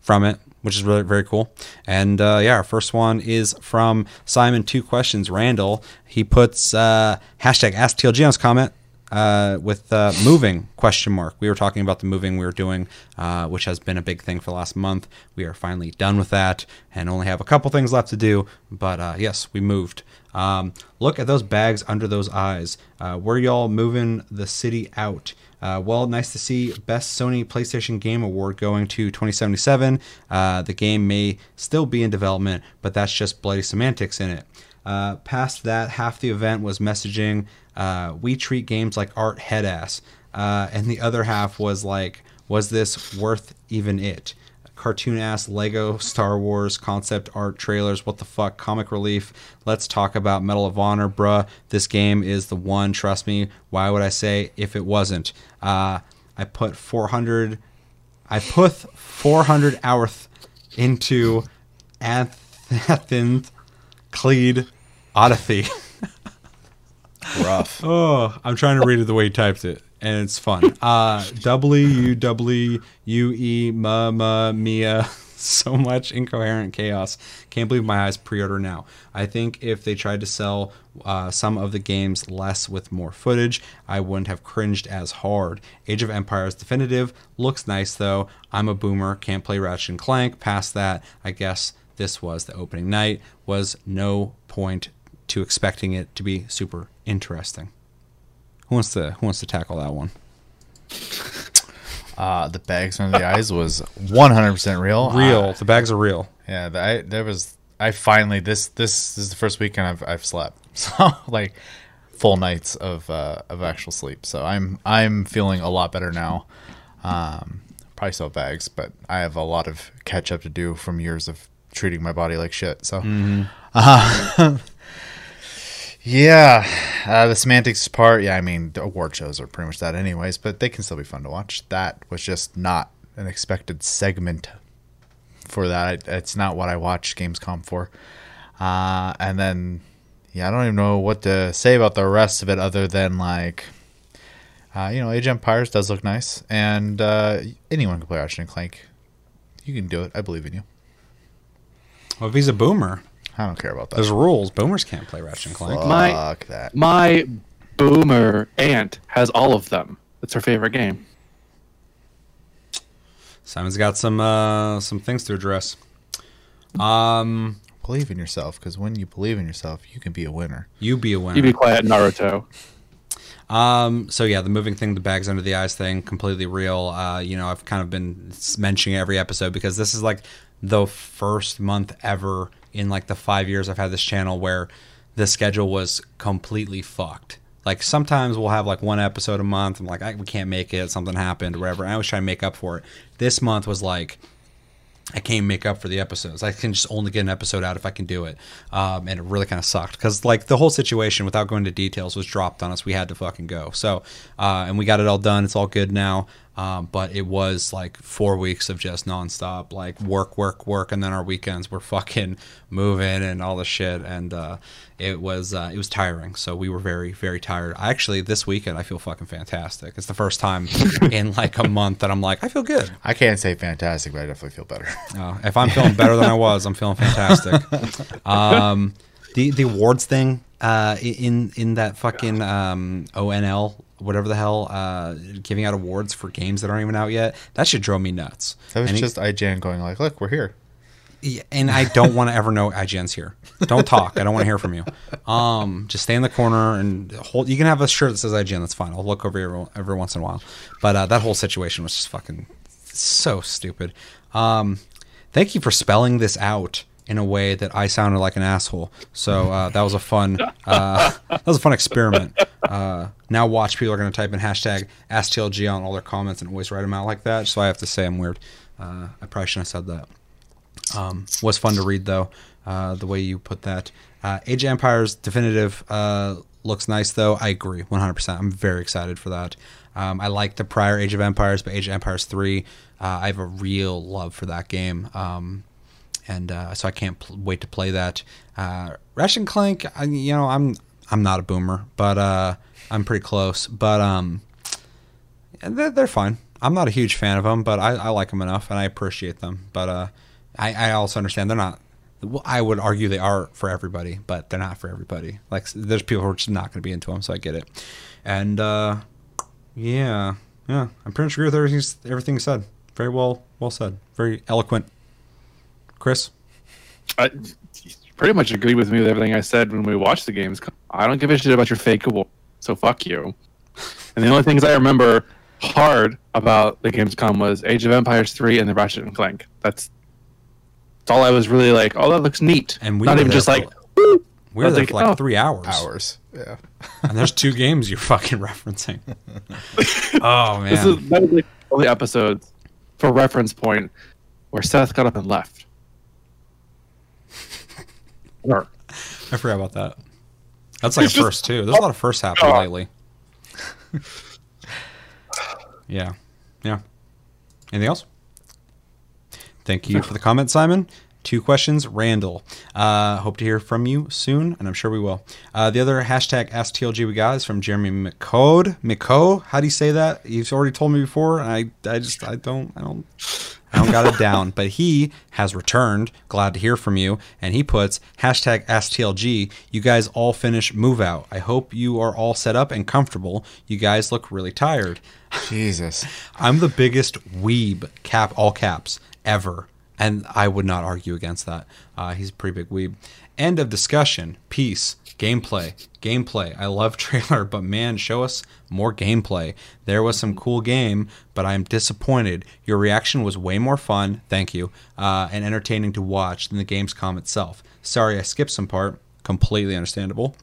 from it, which is really very cool. And uh, yeah, our first one is from Simon. Two questions, Randall. He puts uh, hashtag Ask TLG comment uh, with uh, moving question mark. We were talking about the moving we were doing, uh, which has been a big thing for the last month. We are finally done with that and only have a couple things left to do. But uh, yes, we moved. Um, look at those bags under those eyes. Uh, where y'all moving the city out? Uh, well, nice to see Best Sony PlayStation Game Award going to 2077. Uh, the game may still be in development, but that's just bloody semantics in it. Uh, past that, half the event was messaging, uh, we treat games like art head ass. Uh, and the other half was like, was this worth even it? Cartoon ass Lego Star Wars concept art trailers. What the fuck? Comic relief. Let's talk about Medal of Honor, bruh. This game is the one. Trust me. Why would I say if it wasn't? Uh, I put 400. I put 400 hours into Athens, Cleed, Odyssey. Rough. Oh, I'm trying to read it the way he typed it, and it's fun. Uh, W W U E ma ma mia. So much incoherent chaos. Can't believe my eyes pre-order now. I think if they tried to sell uh, some of the games less with more footage, I wouldn't have cringed as hard. Age of Empires definitive looks nice though. I'm a boomer, can't play Ratchet and Clank. Past that, I guess this was the opening night. Was no point to expecting it to be super interesting. Who wants to Who wants to tackle that one? Uh, the bags under the eyes was 100% real. Real. Uh, the bags are real. yeah, the, I, there was. I finally this this is the first weekend I've I've slept. So like full nights of uh, of actual sleep. So I'm I'm feeling a lot better now. Um, probably still bags, but I have a lot of catch up to do from years of treating my body like shit. So, uh, yeah, uh, the semantics part. Yeah, I mean, the award shows are pretty much that, anyways. But they can still be fun to watch. That was just not an expected segment for that. It's not what I watch Gamescom for. Uh, and then, yeah, I don't even know what to say about the rest of it other than like, uh, you know, Age Empires does look nice, and uh, anyone can play Ratchet and Clank. You can do it. I believe in you. Well, if he's a boomer, I don't care about that. there's rules. Boomers can't play Ratchet and Clank. My- Fuck that. My boomer aunt has all of them. It's her favorite game. Simon's got some uh, some things to address. Um, Believe in yourself, because when you believe in yourself, you can be a winner. you be a winner. You be quiet, Naruto. Um, so yeah, the moving thing, the bags under the eyes thing, completely real. Uh, you know, I've kind of been mentioning every episode because this is like the first month ever in like the five years I've had this channel where the schedule was completely fucked. Like sometimes we'll have like one episode a month. I'm like, I, we can't make it. Something happened, or whatever. I always try to make up for it. This month was like, I can't make up for the episodes. I can just only get an episode out if I can do it. Um, and it really kind of sucked because like the whole situation, without going into details, was dropped on us. We had to fucking go. So, uh, and we got it all done. It's all good now. Um, but it was like four weeks of just nonstop, like work, work, work, and then our weekends were fucking moving and all the shit. And uh, it was uh, it was tiring. So we were very, very tired. I actually this weekend I feel fucking fantastic. It's the first time in like a month that I'm like I feel good. I can't say fantastic, but I definitely feel better. Uh, if I'm feeling better than I was, I'm feeling fantastic. Um, the the awards thing uh, in in that fucking um, ONL whatever the hell uh, giving out awards for games that aren't even out yet that should drove me nuts. That was And just IGN going like, "Look, we're here." yeah, and I don't want to ever know IGN's here. Don't talk. I don't want to hear from you. Um, just stay in the corner and hold. You can have a shirt that says IGN. That's fine. I'll look over here every, every once in a while. But uh, that whole situation was just fucking so stupid. Um, thank you for spelling this out in a way that I sounded like an asshole. So uh, that was a fun uh, that was a fun experiment. Uh, now watch people are going to type in hashtag AskTLG on all their comments and always write them out like that. So I have to say I'm weird. Uh, I probably shouldn't have said that. Um, was fun to read though, uh, the way you put that. Uh, Age of Empires definitive looks nice though. I agree 100%. I'm very excited for that. Um, I like the prior Age of Empires, but Age of Empires 3, uh, I have a real love for that game. Um, and uh, so I can't pl- wait to play that. Uh, Ratchet and Clank, I, you know, I'm I'm not a boomer, but uh, I'm pretty close. But um, they're, they're fine. I'm not a huge fan of them, but I, I like them enough and I appreciate them. But uh, I, I also understand they're not. I would argue they are for everybody, but they're not for everybody. Like there's people who are just not going to be into them, so I get it. And uh, yeah, yeah, I'm pretty sure with everything everything said. Very well, well said. Very eloquent. Chris, I pretty much agree with me with everything I said when we watched the games. I don't give a shit about your fake award, so fuck you. And the only things I remember hard about the Gamescom was Age of Empires 3 and the Ratchet and Clank. That's, that's all I was really like, oh, that looks neat. And we Not even just for- like, we were there like, for like oh. three hours. Hours. Yeah. and there's two games you're fucking referencing. oh man, this is that was like the only episodes for reference point where Seth got up and left. I forgot about that. That's like a just- first too. There's a lot of firsts happening God. lately. yeah, yeah. Anything else? Thank you for the comment, Simon. Two questions, Randall. Uh, hope to hear from you soon, and I'm sure we will. Uh, the other hashtag AskTLG we got is from Jeremy McCode. McCode, how do you say that? You've already told me before, and I, I just, I don't, I don't, I don't got it down. But he has returned. Glad to hear from you. And he puts hashtag AskTLG. You guys all finish move out. I hope you are all set up and comfortable. You guys look really tired. Jesus. I'm the biggest weeb, cap all caps, ever. And I would not argue against that. Uh, he's a pretty big weeb. End of discussion. Peace. Gameplay. Gameplay. I love trailer, but man, show us more gameplay. There was some cool game, but I am disappointed. Your reaction was way more fun, thank you, uh, and entertaining to watch than the Gamescom itself. Sorry I skipped some part. Completely understandable.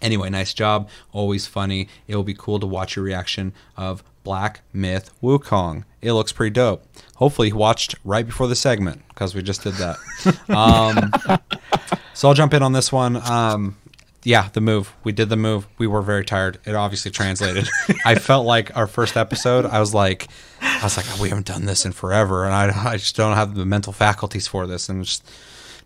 Anyway, nice job. Always funny. It will be cool to watch your reaction of Black Myth Wukong. It looks pretty dope. Hopefully, you watched right before the segment because we just did that. um, so I'll jump in on this one. Um, yeah, the move. We did the move. We were very tired. It obviously translated. I felt like our first episode. I was like, I was like, we haven't done this in forever, and I, I just don't have the mental faculties for this, and just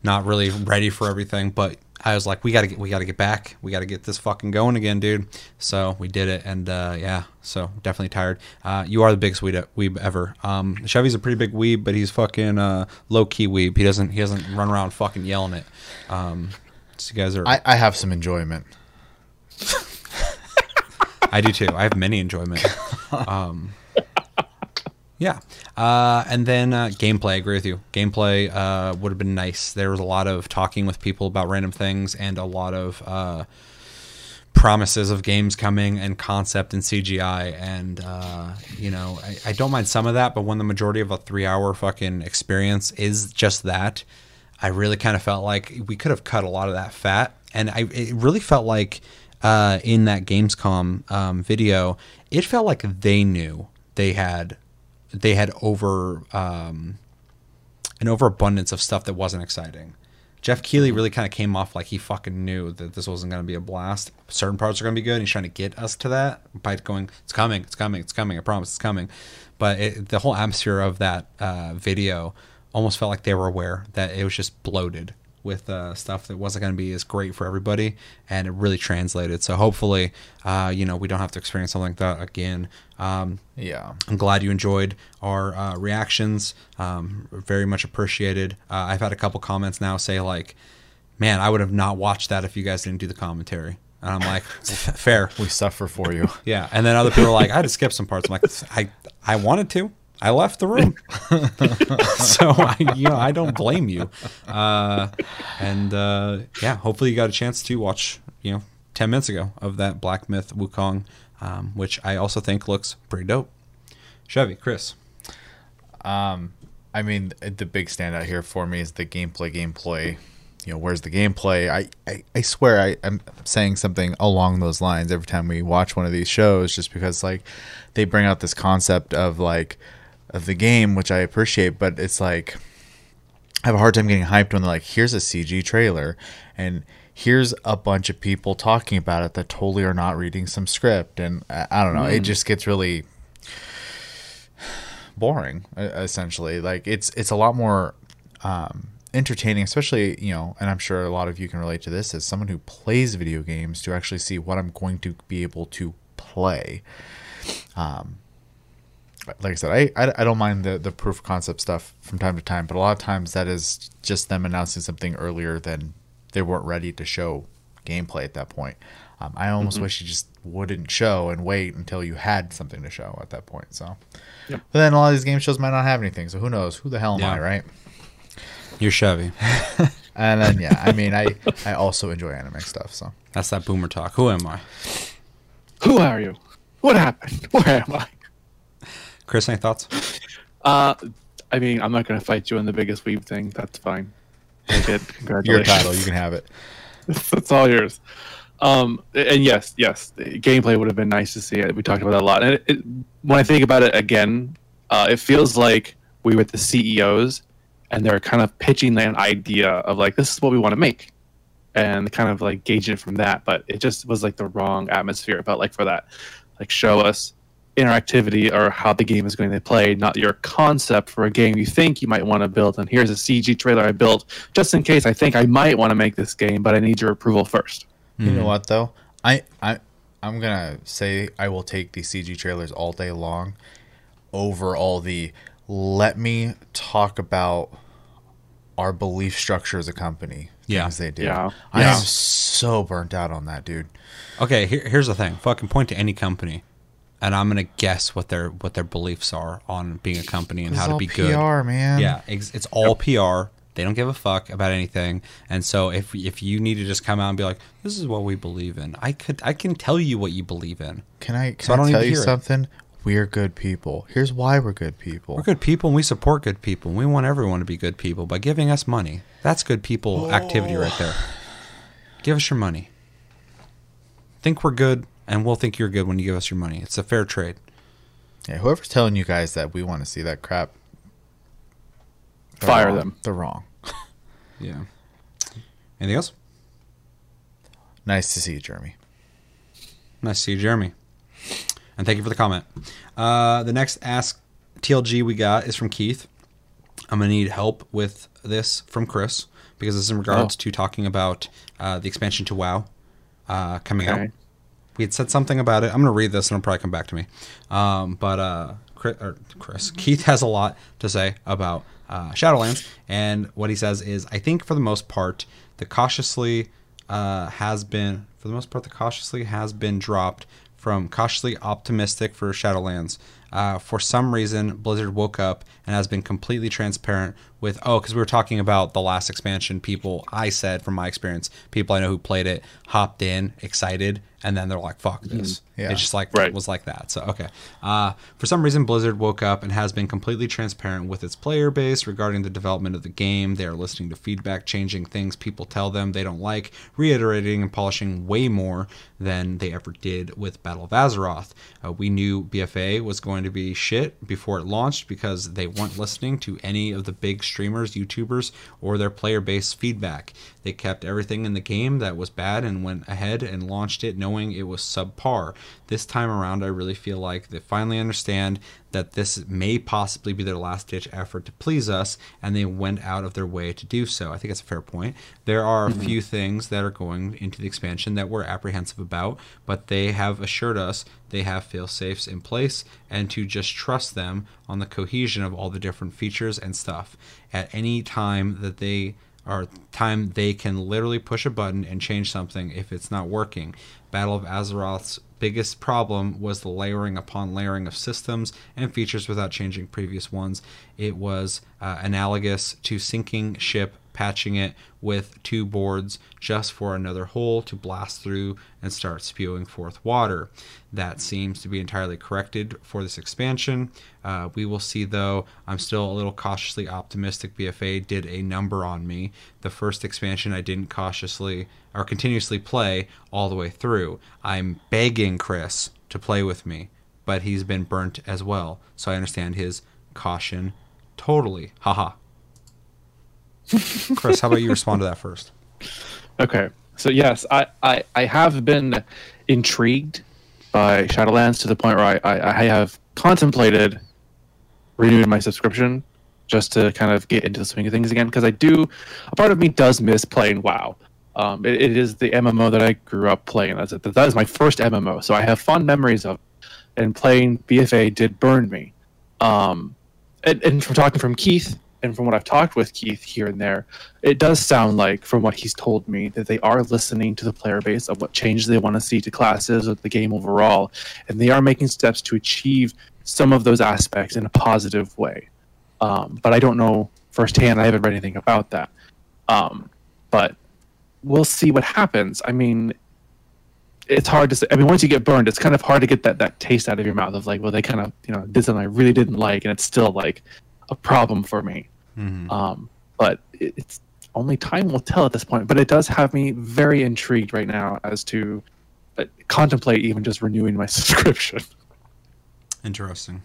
not really ready for everything. But I was like, we gotta get, we gotta get back. We gotta get this fucking going again, dude. So we did it, and uh, yeah, so definitely tired. Uh, you are the biggest weeb, weeb ever. Um, Chevy's a pretty big weeb, but he's fucking uh, low key weeb. He doesn't he doesn't run around fucking yelling it. Um, so you guys are. I, I have some enjoyment. I do too. I have many enjoyment. Um, yeah, uh, and then uh, gameplay. I agree with you. Gameplay uh, would have been nice. There was a lot of talking with people about random things, and a lot of uh, promises of games coming and concept and CGI. And uh, you know, I, I don't mind some of that, but when the majority of a three-hour fucking experience is just that, I really kind of felt like we could have cut a lot of that fat. And I it really felt like uh, in that Gamescom um, video, it felt like they knew they had they had over um, an overabundance of stuff that wasn't exciting. Geoff Keighley really kind of came off like he fucking knew that this wasn't going to be a blast. Certain parts are going to be good. And he's trying to get us to that by going, "It's coming, it's coming, it's coming. I promise, it's coming." But it, the whole atmosphere of that uh, video almost felt like they were aware that it was just bloated with uh, stuff that wasn't going to be as great for everybody, and it really translated. So hopefully, uh, you know, we don't have to experience something like that again. Um, Yeah. I'm glad you enjoyed our uh, reactions. Um, very much appreciated. Uh, I've had a couple comments now say like, "Man, I would have not watched that if you guys didn't do the commentary." And I'm like, "Fair, We suffer for you. yeah." And then other people are like, "I had to skip some parts." I'm like, "I I wanted to. I left the room, so I you know I don't blame you." Uh, and uh, yeah, hopefully you got a chance to watch you know 10 minutes ago of that Black Myth Wukong, um, which I also think looks pretty dope. Chevy, Chris. I I mean, the big standout here for me is the gameplay. Gameplay. You know, where's the gameplay? I, I, I swear I, I'm saying something along those lines every time we watch one of these shows, just because like they bring out this concept of like of the game, which I appreciate, but it's like I have a hard time getting hyped when they're like, here's a CG trailer and here's a bunch of people talking about it that totally are not reading some script. And I, I don't know, it mm. just gets really boring, essentially. Like it's, it's a lot more, um, entertaining, especially, you know, and I'm sure a lot of you can relate to this as someone who plays video games to actually see what I'm going to be able to play um, like I said, I, I, I don't mind the, the proof of concept stuff from time to time, but a lot of times that is just them announcing something earlier than they weren't ready to show gameplay at that point. Um, I almost wish you just wouldn't show and wait until you had something to show at that point. So, Yep. but then a lot of these game shows might not have anything. So who knows? Who the hell am Yeah. I, right? You're Chevy. And then yeah, I mean, I I also enjoy anime stuff. So That's that boomer talk. Who am I? Who are you? What happened? Where am I? Chris, any thoughts? Uh, I mean, I'm not gonna fight you on the biggest weeb thing. That's fine. Take it. your title, you can have it. That's all yours. Um, and yes, yes, gameplay would have been nice to see. It. We talked about that a lot. And it, it, when I think about it again, uh, it feels like we were the CEOs, and they're kind of pitching an idea of like, this is what we want to make, and kind of like gauging it from that. But it just was like the wrong atmosphere. It felt like for that, like show us interactivity or how the game is going to play, not your concept for a game you think you might want to build. And here's a CG trailer I built just in case I think I might want to make this game, but I need your approval first. You know hmm. what though? I I I'm gonna say I will take the CG trailers all day long over all the let me talk about our belief structure as a company. Yeah. things they do. Yeah. I Yeah. am so burnt out on that, dude. Okay, here, here's the thing. Fucking point to any company, and I'm gonna guess what their what their beliefs are on being a company and It's how to be PR, good. PR, man. Yeah, ex- it's all PR. They don't give a fuck about anything. And so if if you need to just come out and be like, "This is what we believe in," I could I can tell you what you believe in. Can I can So I don't I tell you hear it. something? We're good people. Here's why we're good people. We're good people and we support good people. and We want everyone to be good people by giving us money. That's good people activity right there. Oh. Give us your money. Think we're good and we'll think you're good when you give us your money. It's a fair trade. Yeah, whoever's telling you guys that we want to see that crap, Fire wrong. them. They're wrong. Yeah. Anything else? Nice to see you, Jeremy. Nice to see you, Jeremy. And thank you for the comment. Uh, the next Ask TLG we got is from Keith. I'm going to need help with this from Chris because this is in regards Oh. to talking about uh, the expansion to WoW uh, coming out. We had said something about it. I'm going to read this and it'll probably come back to me. Um, but uh, Chris, or Chris, Keith has a lot to say about uh, Shadowlands. And what he says is I think for the most part, the cautiously uh, has been, for the most part, the cautiously has been dropped from cautiously optimistic for Shadowlands. Uh, for some reason, Blizzard woke up and has been completely transparent with, oh, because we were talking about the last expansion. People, I said from my experience, people I know who played it hopped in, excited, and then they're like, fuck this. Yeah. It's just like, Right. was like that. So, okay. Uh, for some reason, Blizzard woke up and has been completely transparent with its player base regarding the development of the game. They are listening to feedback, changing things people tell them they don't like, reiterating and polishing way more than they ever did with Battle of Azeroth. Uh, we knew BFA was going to be shit before it launched because they weren't listening to any of the big streamers, YouTubers, or their player base feedback. They kept everything in the game that was bad and went ahead and launched it knowing it was subpar. This time around, I really feel like they finally understand that this may possibly be their last ditch effort to please us, and they went out of their way to do so. I think that's a fair point. There are a mm-hmm. few things that are going into the expansion that we're apprehensive about, but they have assured us they have fail safes in place and to just trust them on the cohesion of all the different features and stuff. At any time that they or time they can literally push a button and change something if it's not working. Battle of Azeroth's biggest problem was the layering upon layering of systems and features without changing previous ones. It was uh, analogous to sinking ship patching it with two boards just for another hole to blast through and start spewing forth water. That seems to be entirely corrected for this expansion. Uh, we will see, though. I'm still a little cautiously optimistic. BFA did a number on me. The first expansion I didn't cautiously or continuously play all the way through. I'm begging Chris to play with me, but he's been burnt as well. So I understand his caution totally. Haha. Chris, how about you respond to that first? Okay. So yes, I, I, I have been intrigued by Shadowlands to the point where I, I, I have contemplated renewing my subscription just to kind of get into the swing of things again because I do a part of me does miss playing WoW. Um, it, it is the MMO that I grew up playing. That's it. That is my first MMO, so I have fond memories of. It. And playing BFA did burn me. Um, and, and from talking from Keith and from what I've talked with Keith here and there, it does sound like, from what he's told me, that they are listening to the player base of what changes they want to see to classes or the game overall, and they are making steps to achieve some of those aspects in a positive way. Um, but I don't know firsthand. I haven't read anything about that. Um, but we'll see what happens. I mean, it's hard to say. I mean, once you get burned, it's kind of hard to get that, that taste out of your mouth of like, well, they kind of, you know, did something I really didn't like, and it's still like a problem for me. Mm-hmm. Um, but it, it's only time will tell at this point. But it does have me very intrigued right now as to uh, contemplate even just renewing my subscription. Interesting.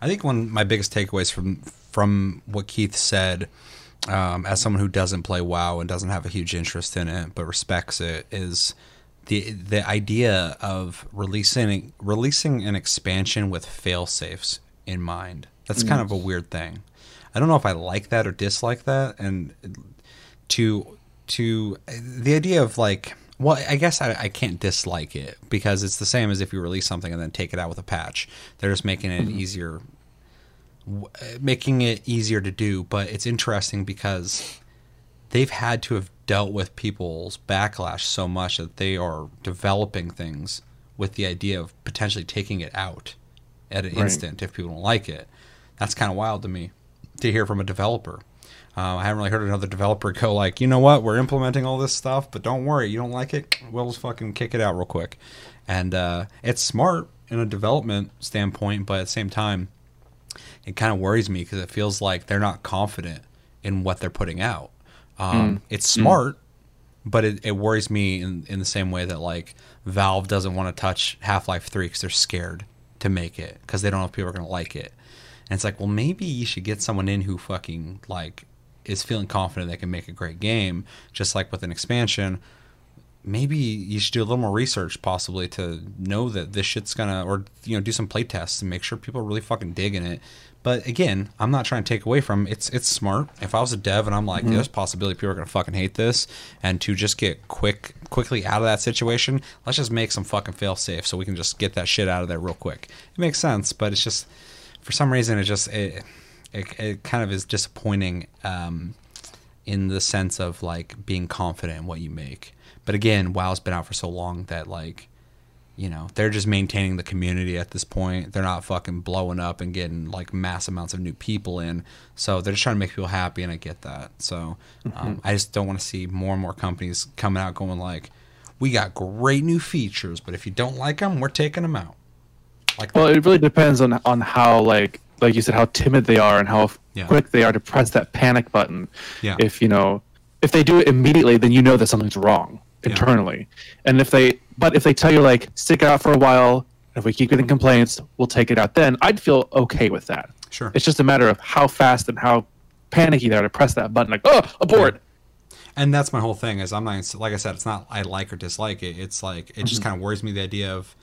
I think one of my biggest takeaways from from what Keith said, um, as someone who doesn't play WoW and doesn't have a huge interest in it but respects it, is the the idea of releasing releasing an expansion with fail safes in mind. That's kind of a mm. weird thing. I don't know if I like that or dislike that, and to to the idea of like well i guess I, I can't dislike it because it's the same as if you release something and then take it out with a patch they're just making it mm-hmm. easier making it easier to do but it's interesting because they've had to have dealt with people's backlash so much that they are developing things with the idea of potentially taking it out at an Right. instant if people don't like it that's kind of wild to me to hear from a developer uh, I haven't really heard another developer go like, you know what, we're implementing all this stuff, but don't worry, you don't like it, we'll just fucking kick it out real quick. And uh, it's smart in a development standpoint, but at the same time, it kind of worries me because it feels like they're not confident in what they're putting out. Um, It's smart, but it, it worries me in, in the same way that like Valve doesn't want to touch Half Life Three because they're scared to make it because they don't know if people are going to like it. And it's like, well, maybe you should get someone in who fucking like is feeling confident they can make a great game, just like with an expansion. Maybe you should do a little more research, possibly, to know that this shit's gonna, or you know, do some play tests and make sure people are really fucking digging it. But again, I'm not trying to take away from it's it's smart. If I was a dev and I'm like, mm-hmm. there's a possibility people are gonna fucking hate this, and to just get quick quickly out of that situation, let's just make some fucking fail safe so we can just get that shit out of there real quick. It makes sense, but it's just for some reason it just it it, it kind of is disappointing um, in the sense of like being confident in what you make. But again, WoW's been out for so long that like you know they're just maintaining the community at this point. They're not fucking blowing up and getting like mass amounts of new people in. So they're just trying to make people happy, and I get that. So um, I just don't want to see more and more companies coming out going like, "We got great new features, but if you don't like them, we're taking them out." Like Well, it really depends on on how like like you said how timid they are and how Yeah. quick they are to press that panic button. Yeah. If you know if they do it immediately, then you know that something's wrong internally. And if they but if they tell you like stick it out for a while, if we keep getting mm-hmm. complaints, we'll take it out then, I'd feel okay with that. Sure. It's just a matter of how fast and how panicky they are to press that button like, oh, abort. and that's my whole thing is i'm not like i said it's not i like or dislike it it's like it just mm-hmm. kind of worries me the idea of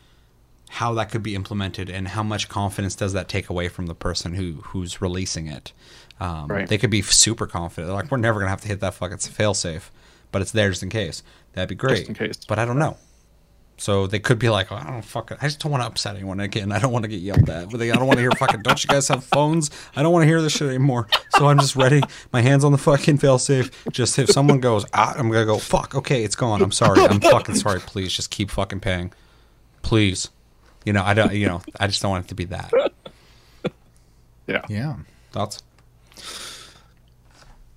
how that could be implemented and how much confidence does that take away from the person who who's releasing it um, Right. they could be super confident They're like we're never gonna have to hit that fucking fail safe but it's there just in case that'd be great Just in case. but i don't know so they could be like, oh, I don't fucking, I just don't want to upset anyone again. I don't want to get yelled at. But they, I don't want to hear fucking, don't you guys have phones? I don't want to hear this shit anymore. So I'm just ready, my hands on the fucking failsafe. Just if someone goes, ah, I'm going to go, fuck, okay, it's gone. I'm sorry. I'm fucking sorry. Please just keep fucking paying. Please. You know, I don't, you know, I just don't want it to be that. Yeah. Yeah. Thoughts?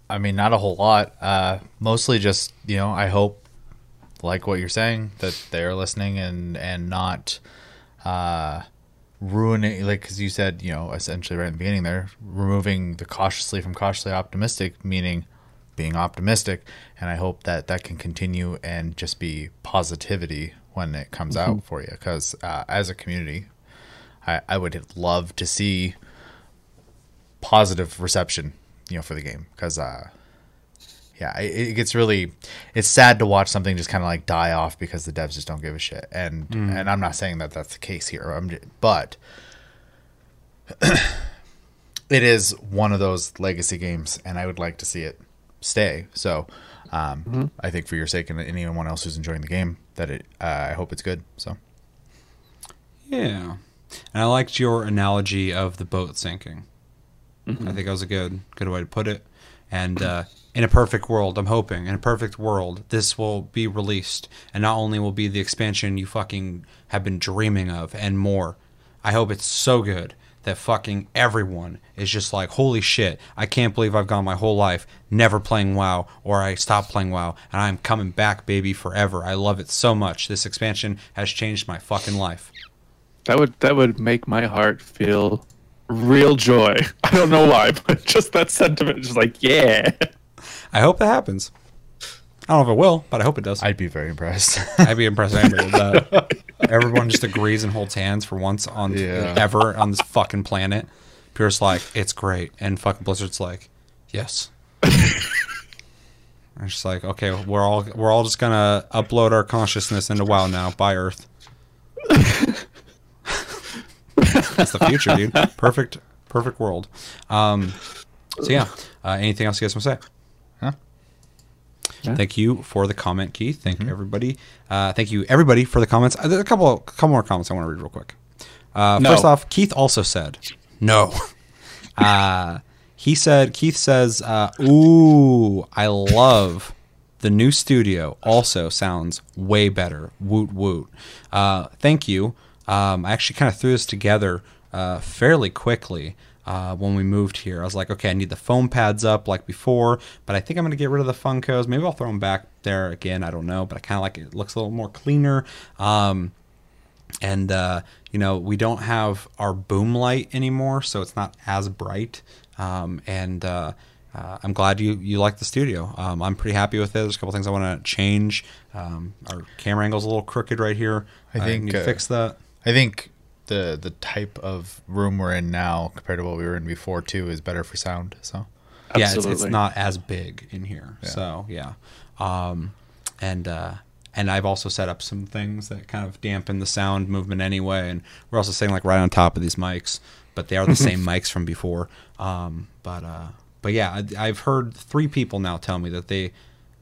I mean, not a whole lot. Uh, mostly just you know, I hope, like what you're saying, that they're listening and and not uh, ruining. Like because you said, you know, essentially right in the beginning there, removing the cautiously from cautiously optimistic, meaning being optimistic. And I hope that that can continue and just be positivity when it comes out for you. Because uh, as a community, I, I would love to see positive reception, you know, for the game because, uh, yeah, it, it gets really, it's sad to watch something just kind of like die off because the devs just don't give a shit. And and I'm not saying that that's the case here, I'm, j- but it is one of those legacy games, and I would like to see it stay. So. Um, I think for your sake and anyone else who's enjoying the game, that it, uh, I hope it's good. So, Yeah. And I liked your analogy of the boat sinking. I think that was a good good way to put it. And uh, in a perfect world, I'm hoping in a perfect world, this will be released, and not only will be the expansion you fucking have been dreaming of and more. I hope it's so good that fucking everyone is just like, holy shit, I can't believe I've gone my whole life never playing WoW, or I stopped playing WoW, and I'm coming back, baby, forever. I love it so much. This expansion has changed my fucking life. That would that would make my heart feel real joy. I don't know why, but just that sentiment, just like yeah. I hope that happens. I don't know if it will, but I hope it does. I'd be very impressed. I'd be impressed anybody did that. Everyone just agrees and holds hands for once on Yeah. ever on this fucking planet. Pierce like, it's great, and fucking Blizzard's like, yes. I'm just like, okay, we're all we're all just gonna upload our consciousness into WoW now bye Earth. That's the future, dude. Perfect, perfect world. Um, so yeah. Uh, anything else you guys want to say? Huh? Yeah. Thank you for the comment, Keith. Thank you everybody. Uh, thank you everybody for the comments. Uh, there's a couple, couple more comments I want to read real quick. Uh, No. First off, Keith also said no. Uh, he said Keith says, uh, "Ooh, I love the new studio. Also sounds way better. Woot woot. Uh, thank you. Um, I actually kind of threw this together uh, fairly quickly." Uh, when we moved here, I was like, okay, I need the foam pads up like before, but I think I'm gonna get rid of the Funkos. Maybe I'll throw them back there again. I don't know, but I kind of like it. it. Looks a little more cleaner. Um, and uh, you know we don't have our boom light anymore, so it's not as bright. Um, and uh, uh, I'm glad you you like the studio. Um, I'm pretty happy with it. There's a couple things I want to change. Um, our camera angle's a little crooked right here. I think, need to uh, fix that. I think the the type of room we're in now compared to what we were in before too is better for sound. So Yeah, it's, it's not as big in here. So yeah, um, and uh, and I've also set up some things that kind of dampen the sound movement anyway. And we're also sitting like right on top of these mics, but they are the same mics from before. Um, but uh, but yeah, I, I've heard three people now tell me that they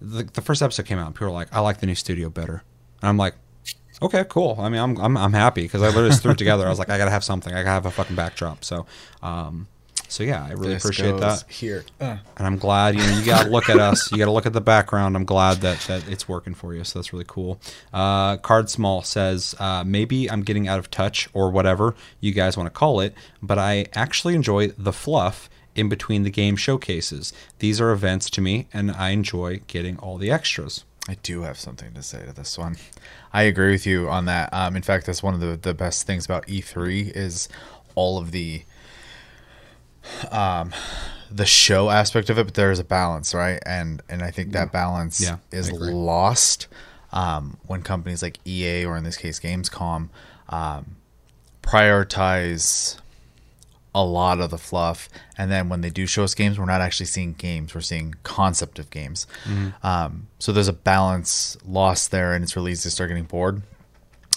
the, the first episode came out. and People were like, "I like the new studio better," and I'm like. Okay, cool. I mean, I'm I'm, I'm happy because I literally just threw it together. I was like, I gotta have something. I gotta have a fucking backdrop. So, um, so yeah, I really This appreciate that here. and I'm glad you know you got to look at us. You got to look at the background. I'm glad that that it's working for you. So that's really cool. Uh, Card Small says uh, maybe I'm getting out of touch or whatever you guys want to call it, but I actually enjoy the fluff in between the game showcases. These are events to me, and I enjoy getting all the extras. I do have something to say to this one. I agree with you on that. Um, in fact, that's one of the, the best things about E3 is all of the um, the show aspect of it, but there is a balance, right? And and I think that balance Yeah, is lost um, when companies like EA or in this case Gamescom um, prioritize a lot of the fluff. And then when they do show us games we're not actually seeing games. We're seeing concept of games. Um, so there's a balance lost there and it's really easy to start getting bored.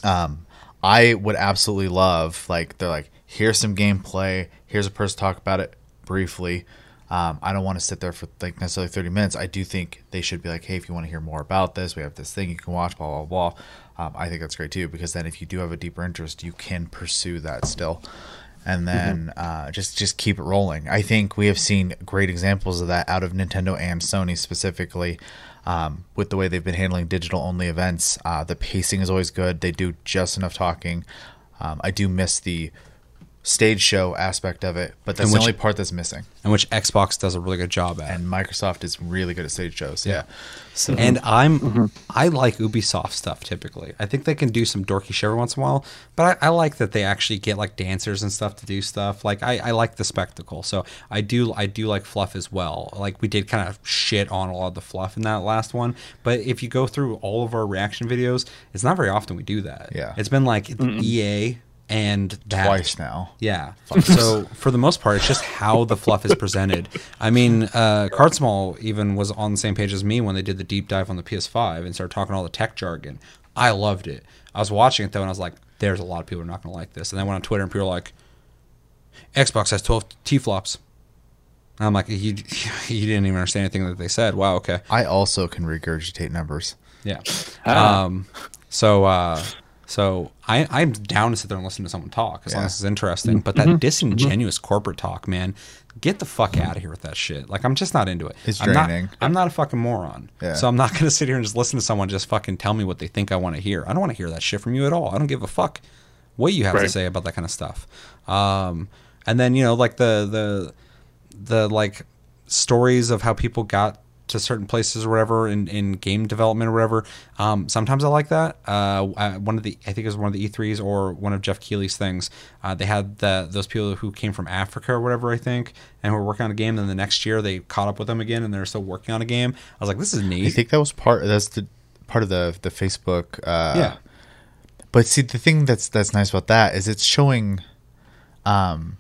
Um, i would absolutely love like they're like here's some gameplay. Here's a person talk about it briefly. Um, i don't want to sit there for like necessarily 30 minutes. I do think they should be like hey if you want to hear more about this we have this thing you can watch blah blah blah. Um, i think that's great too because then if you do have a deeper interest you can pursue that still and then uh, just just keep it rolling. I think we have seen great examples of that out of Nintendo and Sony specifically, um, with the way they've been handling digital only events. Uh, the pacing is always good. They do just enough talking. Um, I do miss the stage show aspect of it, but that's And the only part that's missing. and which Xbox does a really good job at. And Microsoft is really good at stage shows. Yeah. So And I'm mm-hmm. I like Ubisoft stuff typically. I think they can do some dorky shit every once in a while, but I, I like that they actually get like dancers and stuff to do stuff. Like I, I like the spectacle, so I do I do like fluff as well. Like we did kind of shit on a lot of the fluff in that last one, but if you go through all of our reaction videos, it's not very often we do that. Yeah. it's been like EA and that. twice now. Yeah. so for the most part, it's just how the fluff is presented. I mean, uh, Card Small even was on the same page as me when they did the deep dive on the PS5 and started talking all the tech jargon. I loved it. I was watching it though, and I was like, "There's a lot of people who are not going to like this." And then I went on Twitter, and people were like, "Xbox has 12 T flops." I'm like, "You, you didn't even understand anything that they said." Wow. Okay. I also can regurgitate numbers. Yeah. Ah. Um, so uh, so I I'm down to sit there and listen to someone talk as long as it's interesting. But that disingenuous corporate talk, man, get the fuck out of here with that shit. Like I'm just not into it. It's I'm not- draining. I'm not a fucking moron. Yeah. So I'm not gonna sit here and just listen to someone just fucking tell me what they think I want to hear. I don't want to hear that shit from you at all. I don't give a fuck what you have to say about that kind of stuff. Um, and then you know like the the the like stories of how people got to certain places or whatever in, in game development or whatever. Um, sometimes I like that. Uh, one of the I think it was one of the E3s or one of Geoff Keighley's things. Uh, they had the those people who came from Africa or whatever I think, and were working on a game. Then the next year they caught up with them again, and they're still working on a game. I was like, this is neat. I think that was part. That's the part of the the Facebook. Uh, yeah, But see, the thing that's that's nice about that is it's showing, um,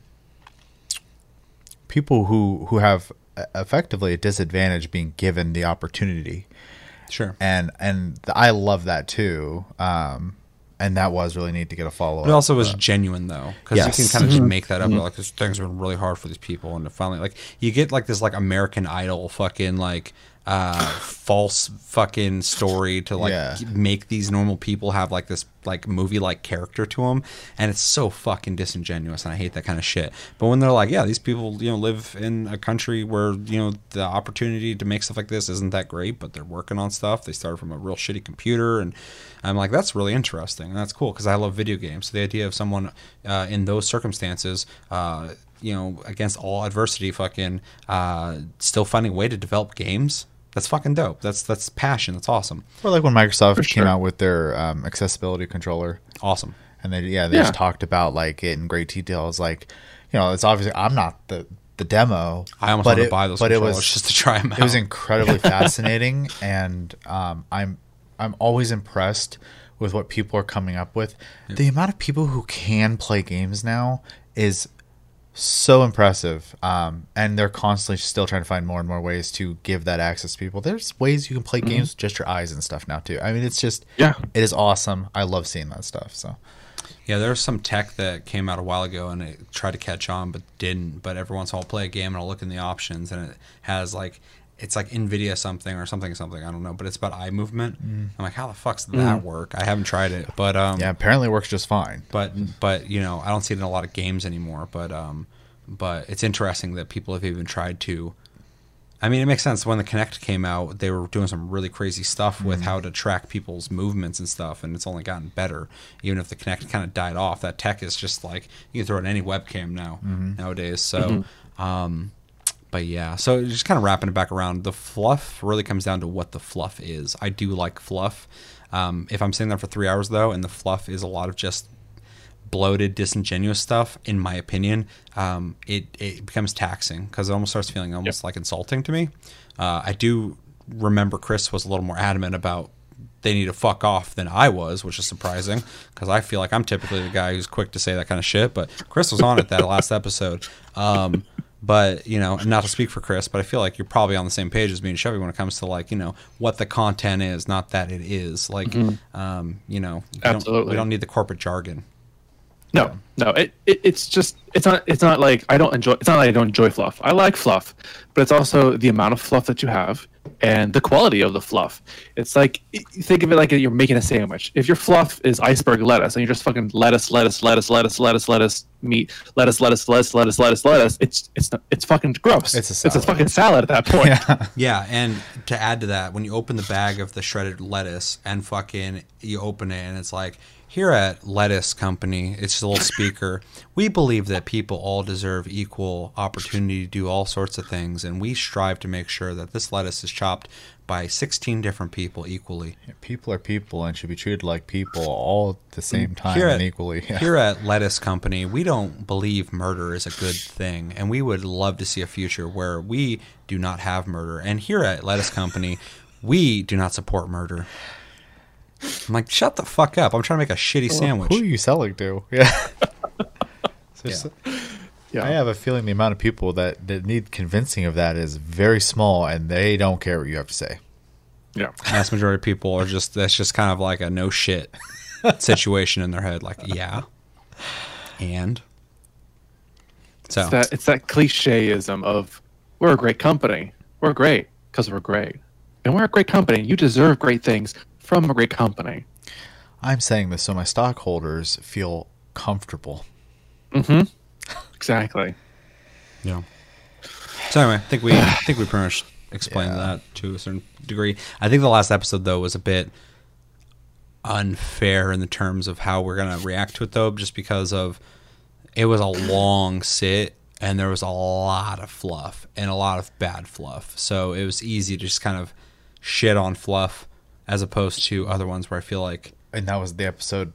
people who who have effectively a disadvantage being given the opportunity, sure. and and I love that too. Um, and that was really neat to get a follow up. It also was genuine though, because Yes. you can kind of just make that up. Like this things have been really hard for these people, and to finally like you get like this like American Idol fucking like uh false fucking story to like Yeah. make these normal people have like this like movie like character to them, and it's so fucking disingenuous, and I hate that kind of shit. But when they're like, yeah, these people you know live in a country where you know the opportunity to make stuff like this isn't that great, but they're working on stuff. They started from a real shitty computer, and I'm like, that's really interesting, and that's cool because I love video games. So the idea of someone uh, in those circumstances, uh, you know, against all adversity, fucking uh, still finding a way to develop games. That's fucking dope. That's that's passion. That's awesome. or like when Microsoft came sure. out with their um, accessibility controller. Awesome. and they yeah they Yeah. just talked about like it in great detail. It's like you know it's obviously I'm not the the demo. I almost but want to buy those but it was just to try them out. it was incredibly fascinating, and um, I'm I'm always impressed with what people are coming up with. The amount of people who can play games now is so impressive, um, and they're constantly still trying to find more and more ways to give that access to people. There's ways you can play games with just your eyes and stuff now too. I mean, it's just Yeah. it is awesome. I love seeing that stuff. So Yeah, there was some tech that came out a while ago and it tried to catch on but didn't. But every once in a while I'll play a game and I'll look in the options and it has like it's like Nvidia something or something something I don't know, but it's about eye movement. I'm like, how the fuck's that work? I haven't tried it, but um, yeah, apparently it works just fine. but but you know I don't see it in a lot of games anymore. But um, but it's interesting that people have even tried to. I mean, it makes sense. When the Kinect came out, they were doing some really crazy stuff with how to track people's movements and stuff, and it's only gotten better. Even if the Kinect kind of died off, that tech is just like you can throw it in any webcam now nowadays. So, um, but yeah, so just kind of wrapping it back around, the fluff really comes down to what the fluff is. I do like fluff. Um, if I'm sitting there for three hours though, and the fluff is a lot of just bloated, disingenuous stuff, in my opinion, um, it it becomes taxing because it almost starts feeling almost like insulting to me. Uh, I do remember Chris was a little more adamant about they need to fuck off than I was, which is surprising because I feel like I'm typically the guy who's quick to say that kind of shit. But Chris was on it that last episode. Um, but you know, not to speak for Chris, but I feel like you're probably on the same page as me and Chevy when it comes to like you know what the content is, not that it is. Like, um, you know, we don't, Absolutely. we don't need the corporate jargon. No, no. It, it it's just it's not it's not like I don't enjoy. It's not like I don't enjoy fluff. I like fluff, but it's also the amount of fluff that you have and the quality of the fluff. It's like think of it like you're making a sandwich. If your fluff is iceberg lettuce and you're just fucking lettuce, lettuce, lettuce, lettuce, lettuce, lettuce, meat, lettuce, lettuce, lettuce, lettuce, lettuce, lettuce, it's it's it's fucking gross. It's a It's a fucking salad at that point. Yeah. Yeah, and to add to that, when you open the bag of the shredded lettuce and fucking you open it and it's like, here at Lettuce Company, it's a little speaker. We believe that people all deserve equal opportunity to do all sorts of things, and we strive to make sure that this lettuce is chopped by 16 different people equally. People are people and should be treated like people all at the same mm, time Here and equally. Yeah. here at Lettuce Company, we don't believe murder is a good thing, and we would love to see a future where we do not have murder. And here at Lettuce Company, we do not support murder. I'm like, shut the fuck up! I'm trying to make a shitty sandwich. Who are you selling to? Yeah. So s- Yeah. I have a feeling the amount of people that, that need convincing of that is very small and they don't care what you have to say. yeah. Vast majority of people are just that's just kind of like a no shit situation in their head. Like, yeah, and so It's that it's that clicheism of we're a great company. We're great because we're great. And we're a great company. You deserve great things from a great company. I'm saying this so my stockholders feel comfortable. Mm-hmm. Exactly. Yeah. So anyway, I think we I think we pretty much explained Yeah. that to a certain degree. I think the last episode though was a bit unfair in the terms of how we're gonna react to it though, just because of it was a long sit and there was a lot of fluff and a lot of bad fluff. So it was easy to just kind of shit on fluff as opposed to other ones where I feel like And that was the episode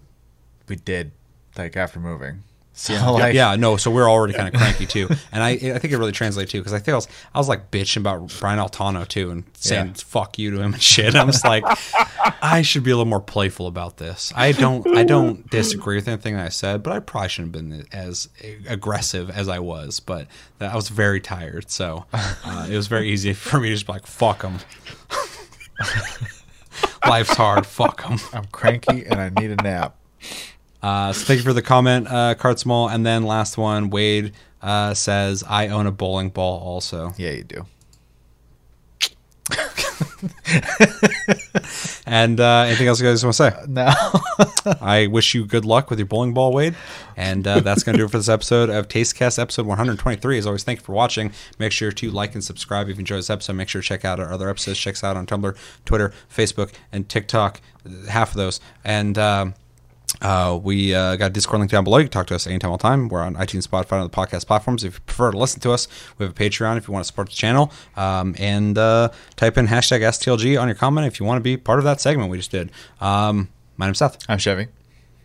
we did like after moving. So like yeah, no. So we're already kind of cranky too, and I I think it really translates too because I think I was I was like bitching about Brian Altano too and saying Yeah. fuck you to him and shit. I'm just like I should be a little more playful about this. I don't I don't disagree with anything I said, but I probably shouldn't have been as aggressive as I was. But I was very tired, so uh, it was very easy for me to just be like fuck him. Life's hard. Fuck them. I'm cranky and I need a nap. Uh, so thank you for the comment, uh, Cart Small. And then last one, Wade uh, says, I own a bowling ball also. Yeah, you do. And uh, anything else you guys want to say? No. I wish you good luck with your bowling ball, Wade. And uh, that's going to do it for this episode of TastyCast, episode 123. As always, thank you for watching. Make sure to like and subscribe if you enjoyed this episode. Make sure to check out our other episodes. Check us out on Tumblr, Twitter, Facebook, and TikTok. Half of those. And. Um, Uh, we uh, got a Discord link down below. You can talk to us anytime, all time. We're on iTunes, Spotify, and other podcast platforms. If you prefer to listen to us, we have a Patreon if you want to support the channel. Um, and uh, type in hashtag Ask TLG on your comment if you want to be part of that segment we just did. Um, my name's Seth. I'm Chevy.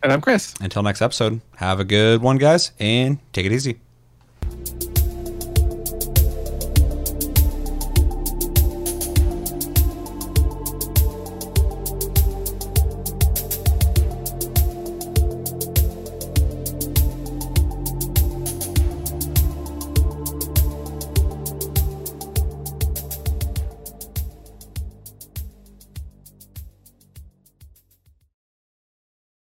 And I'm Chris. Until next episode, have a good one, guys, and take it easy.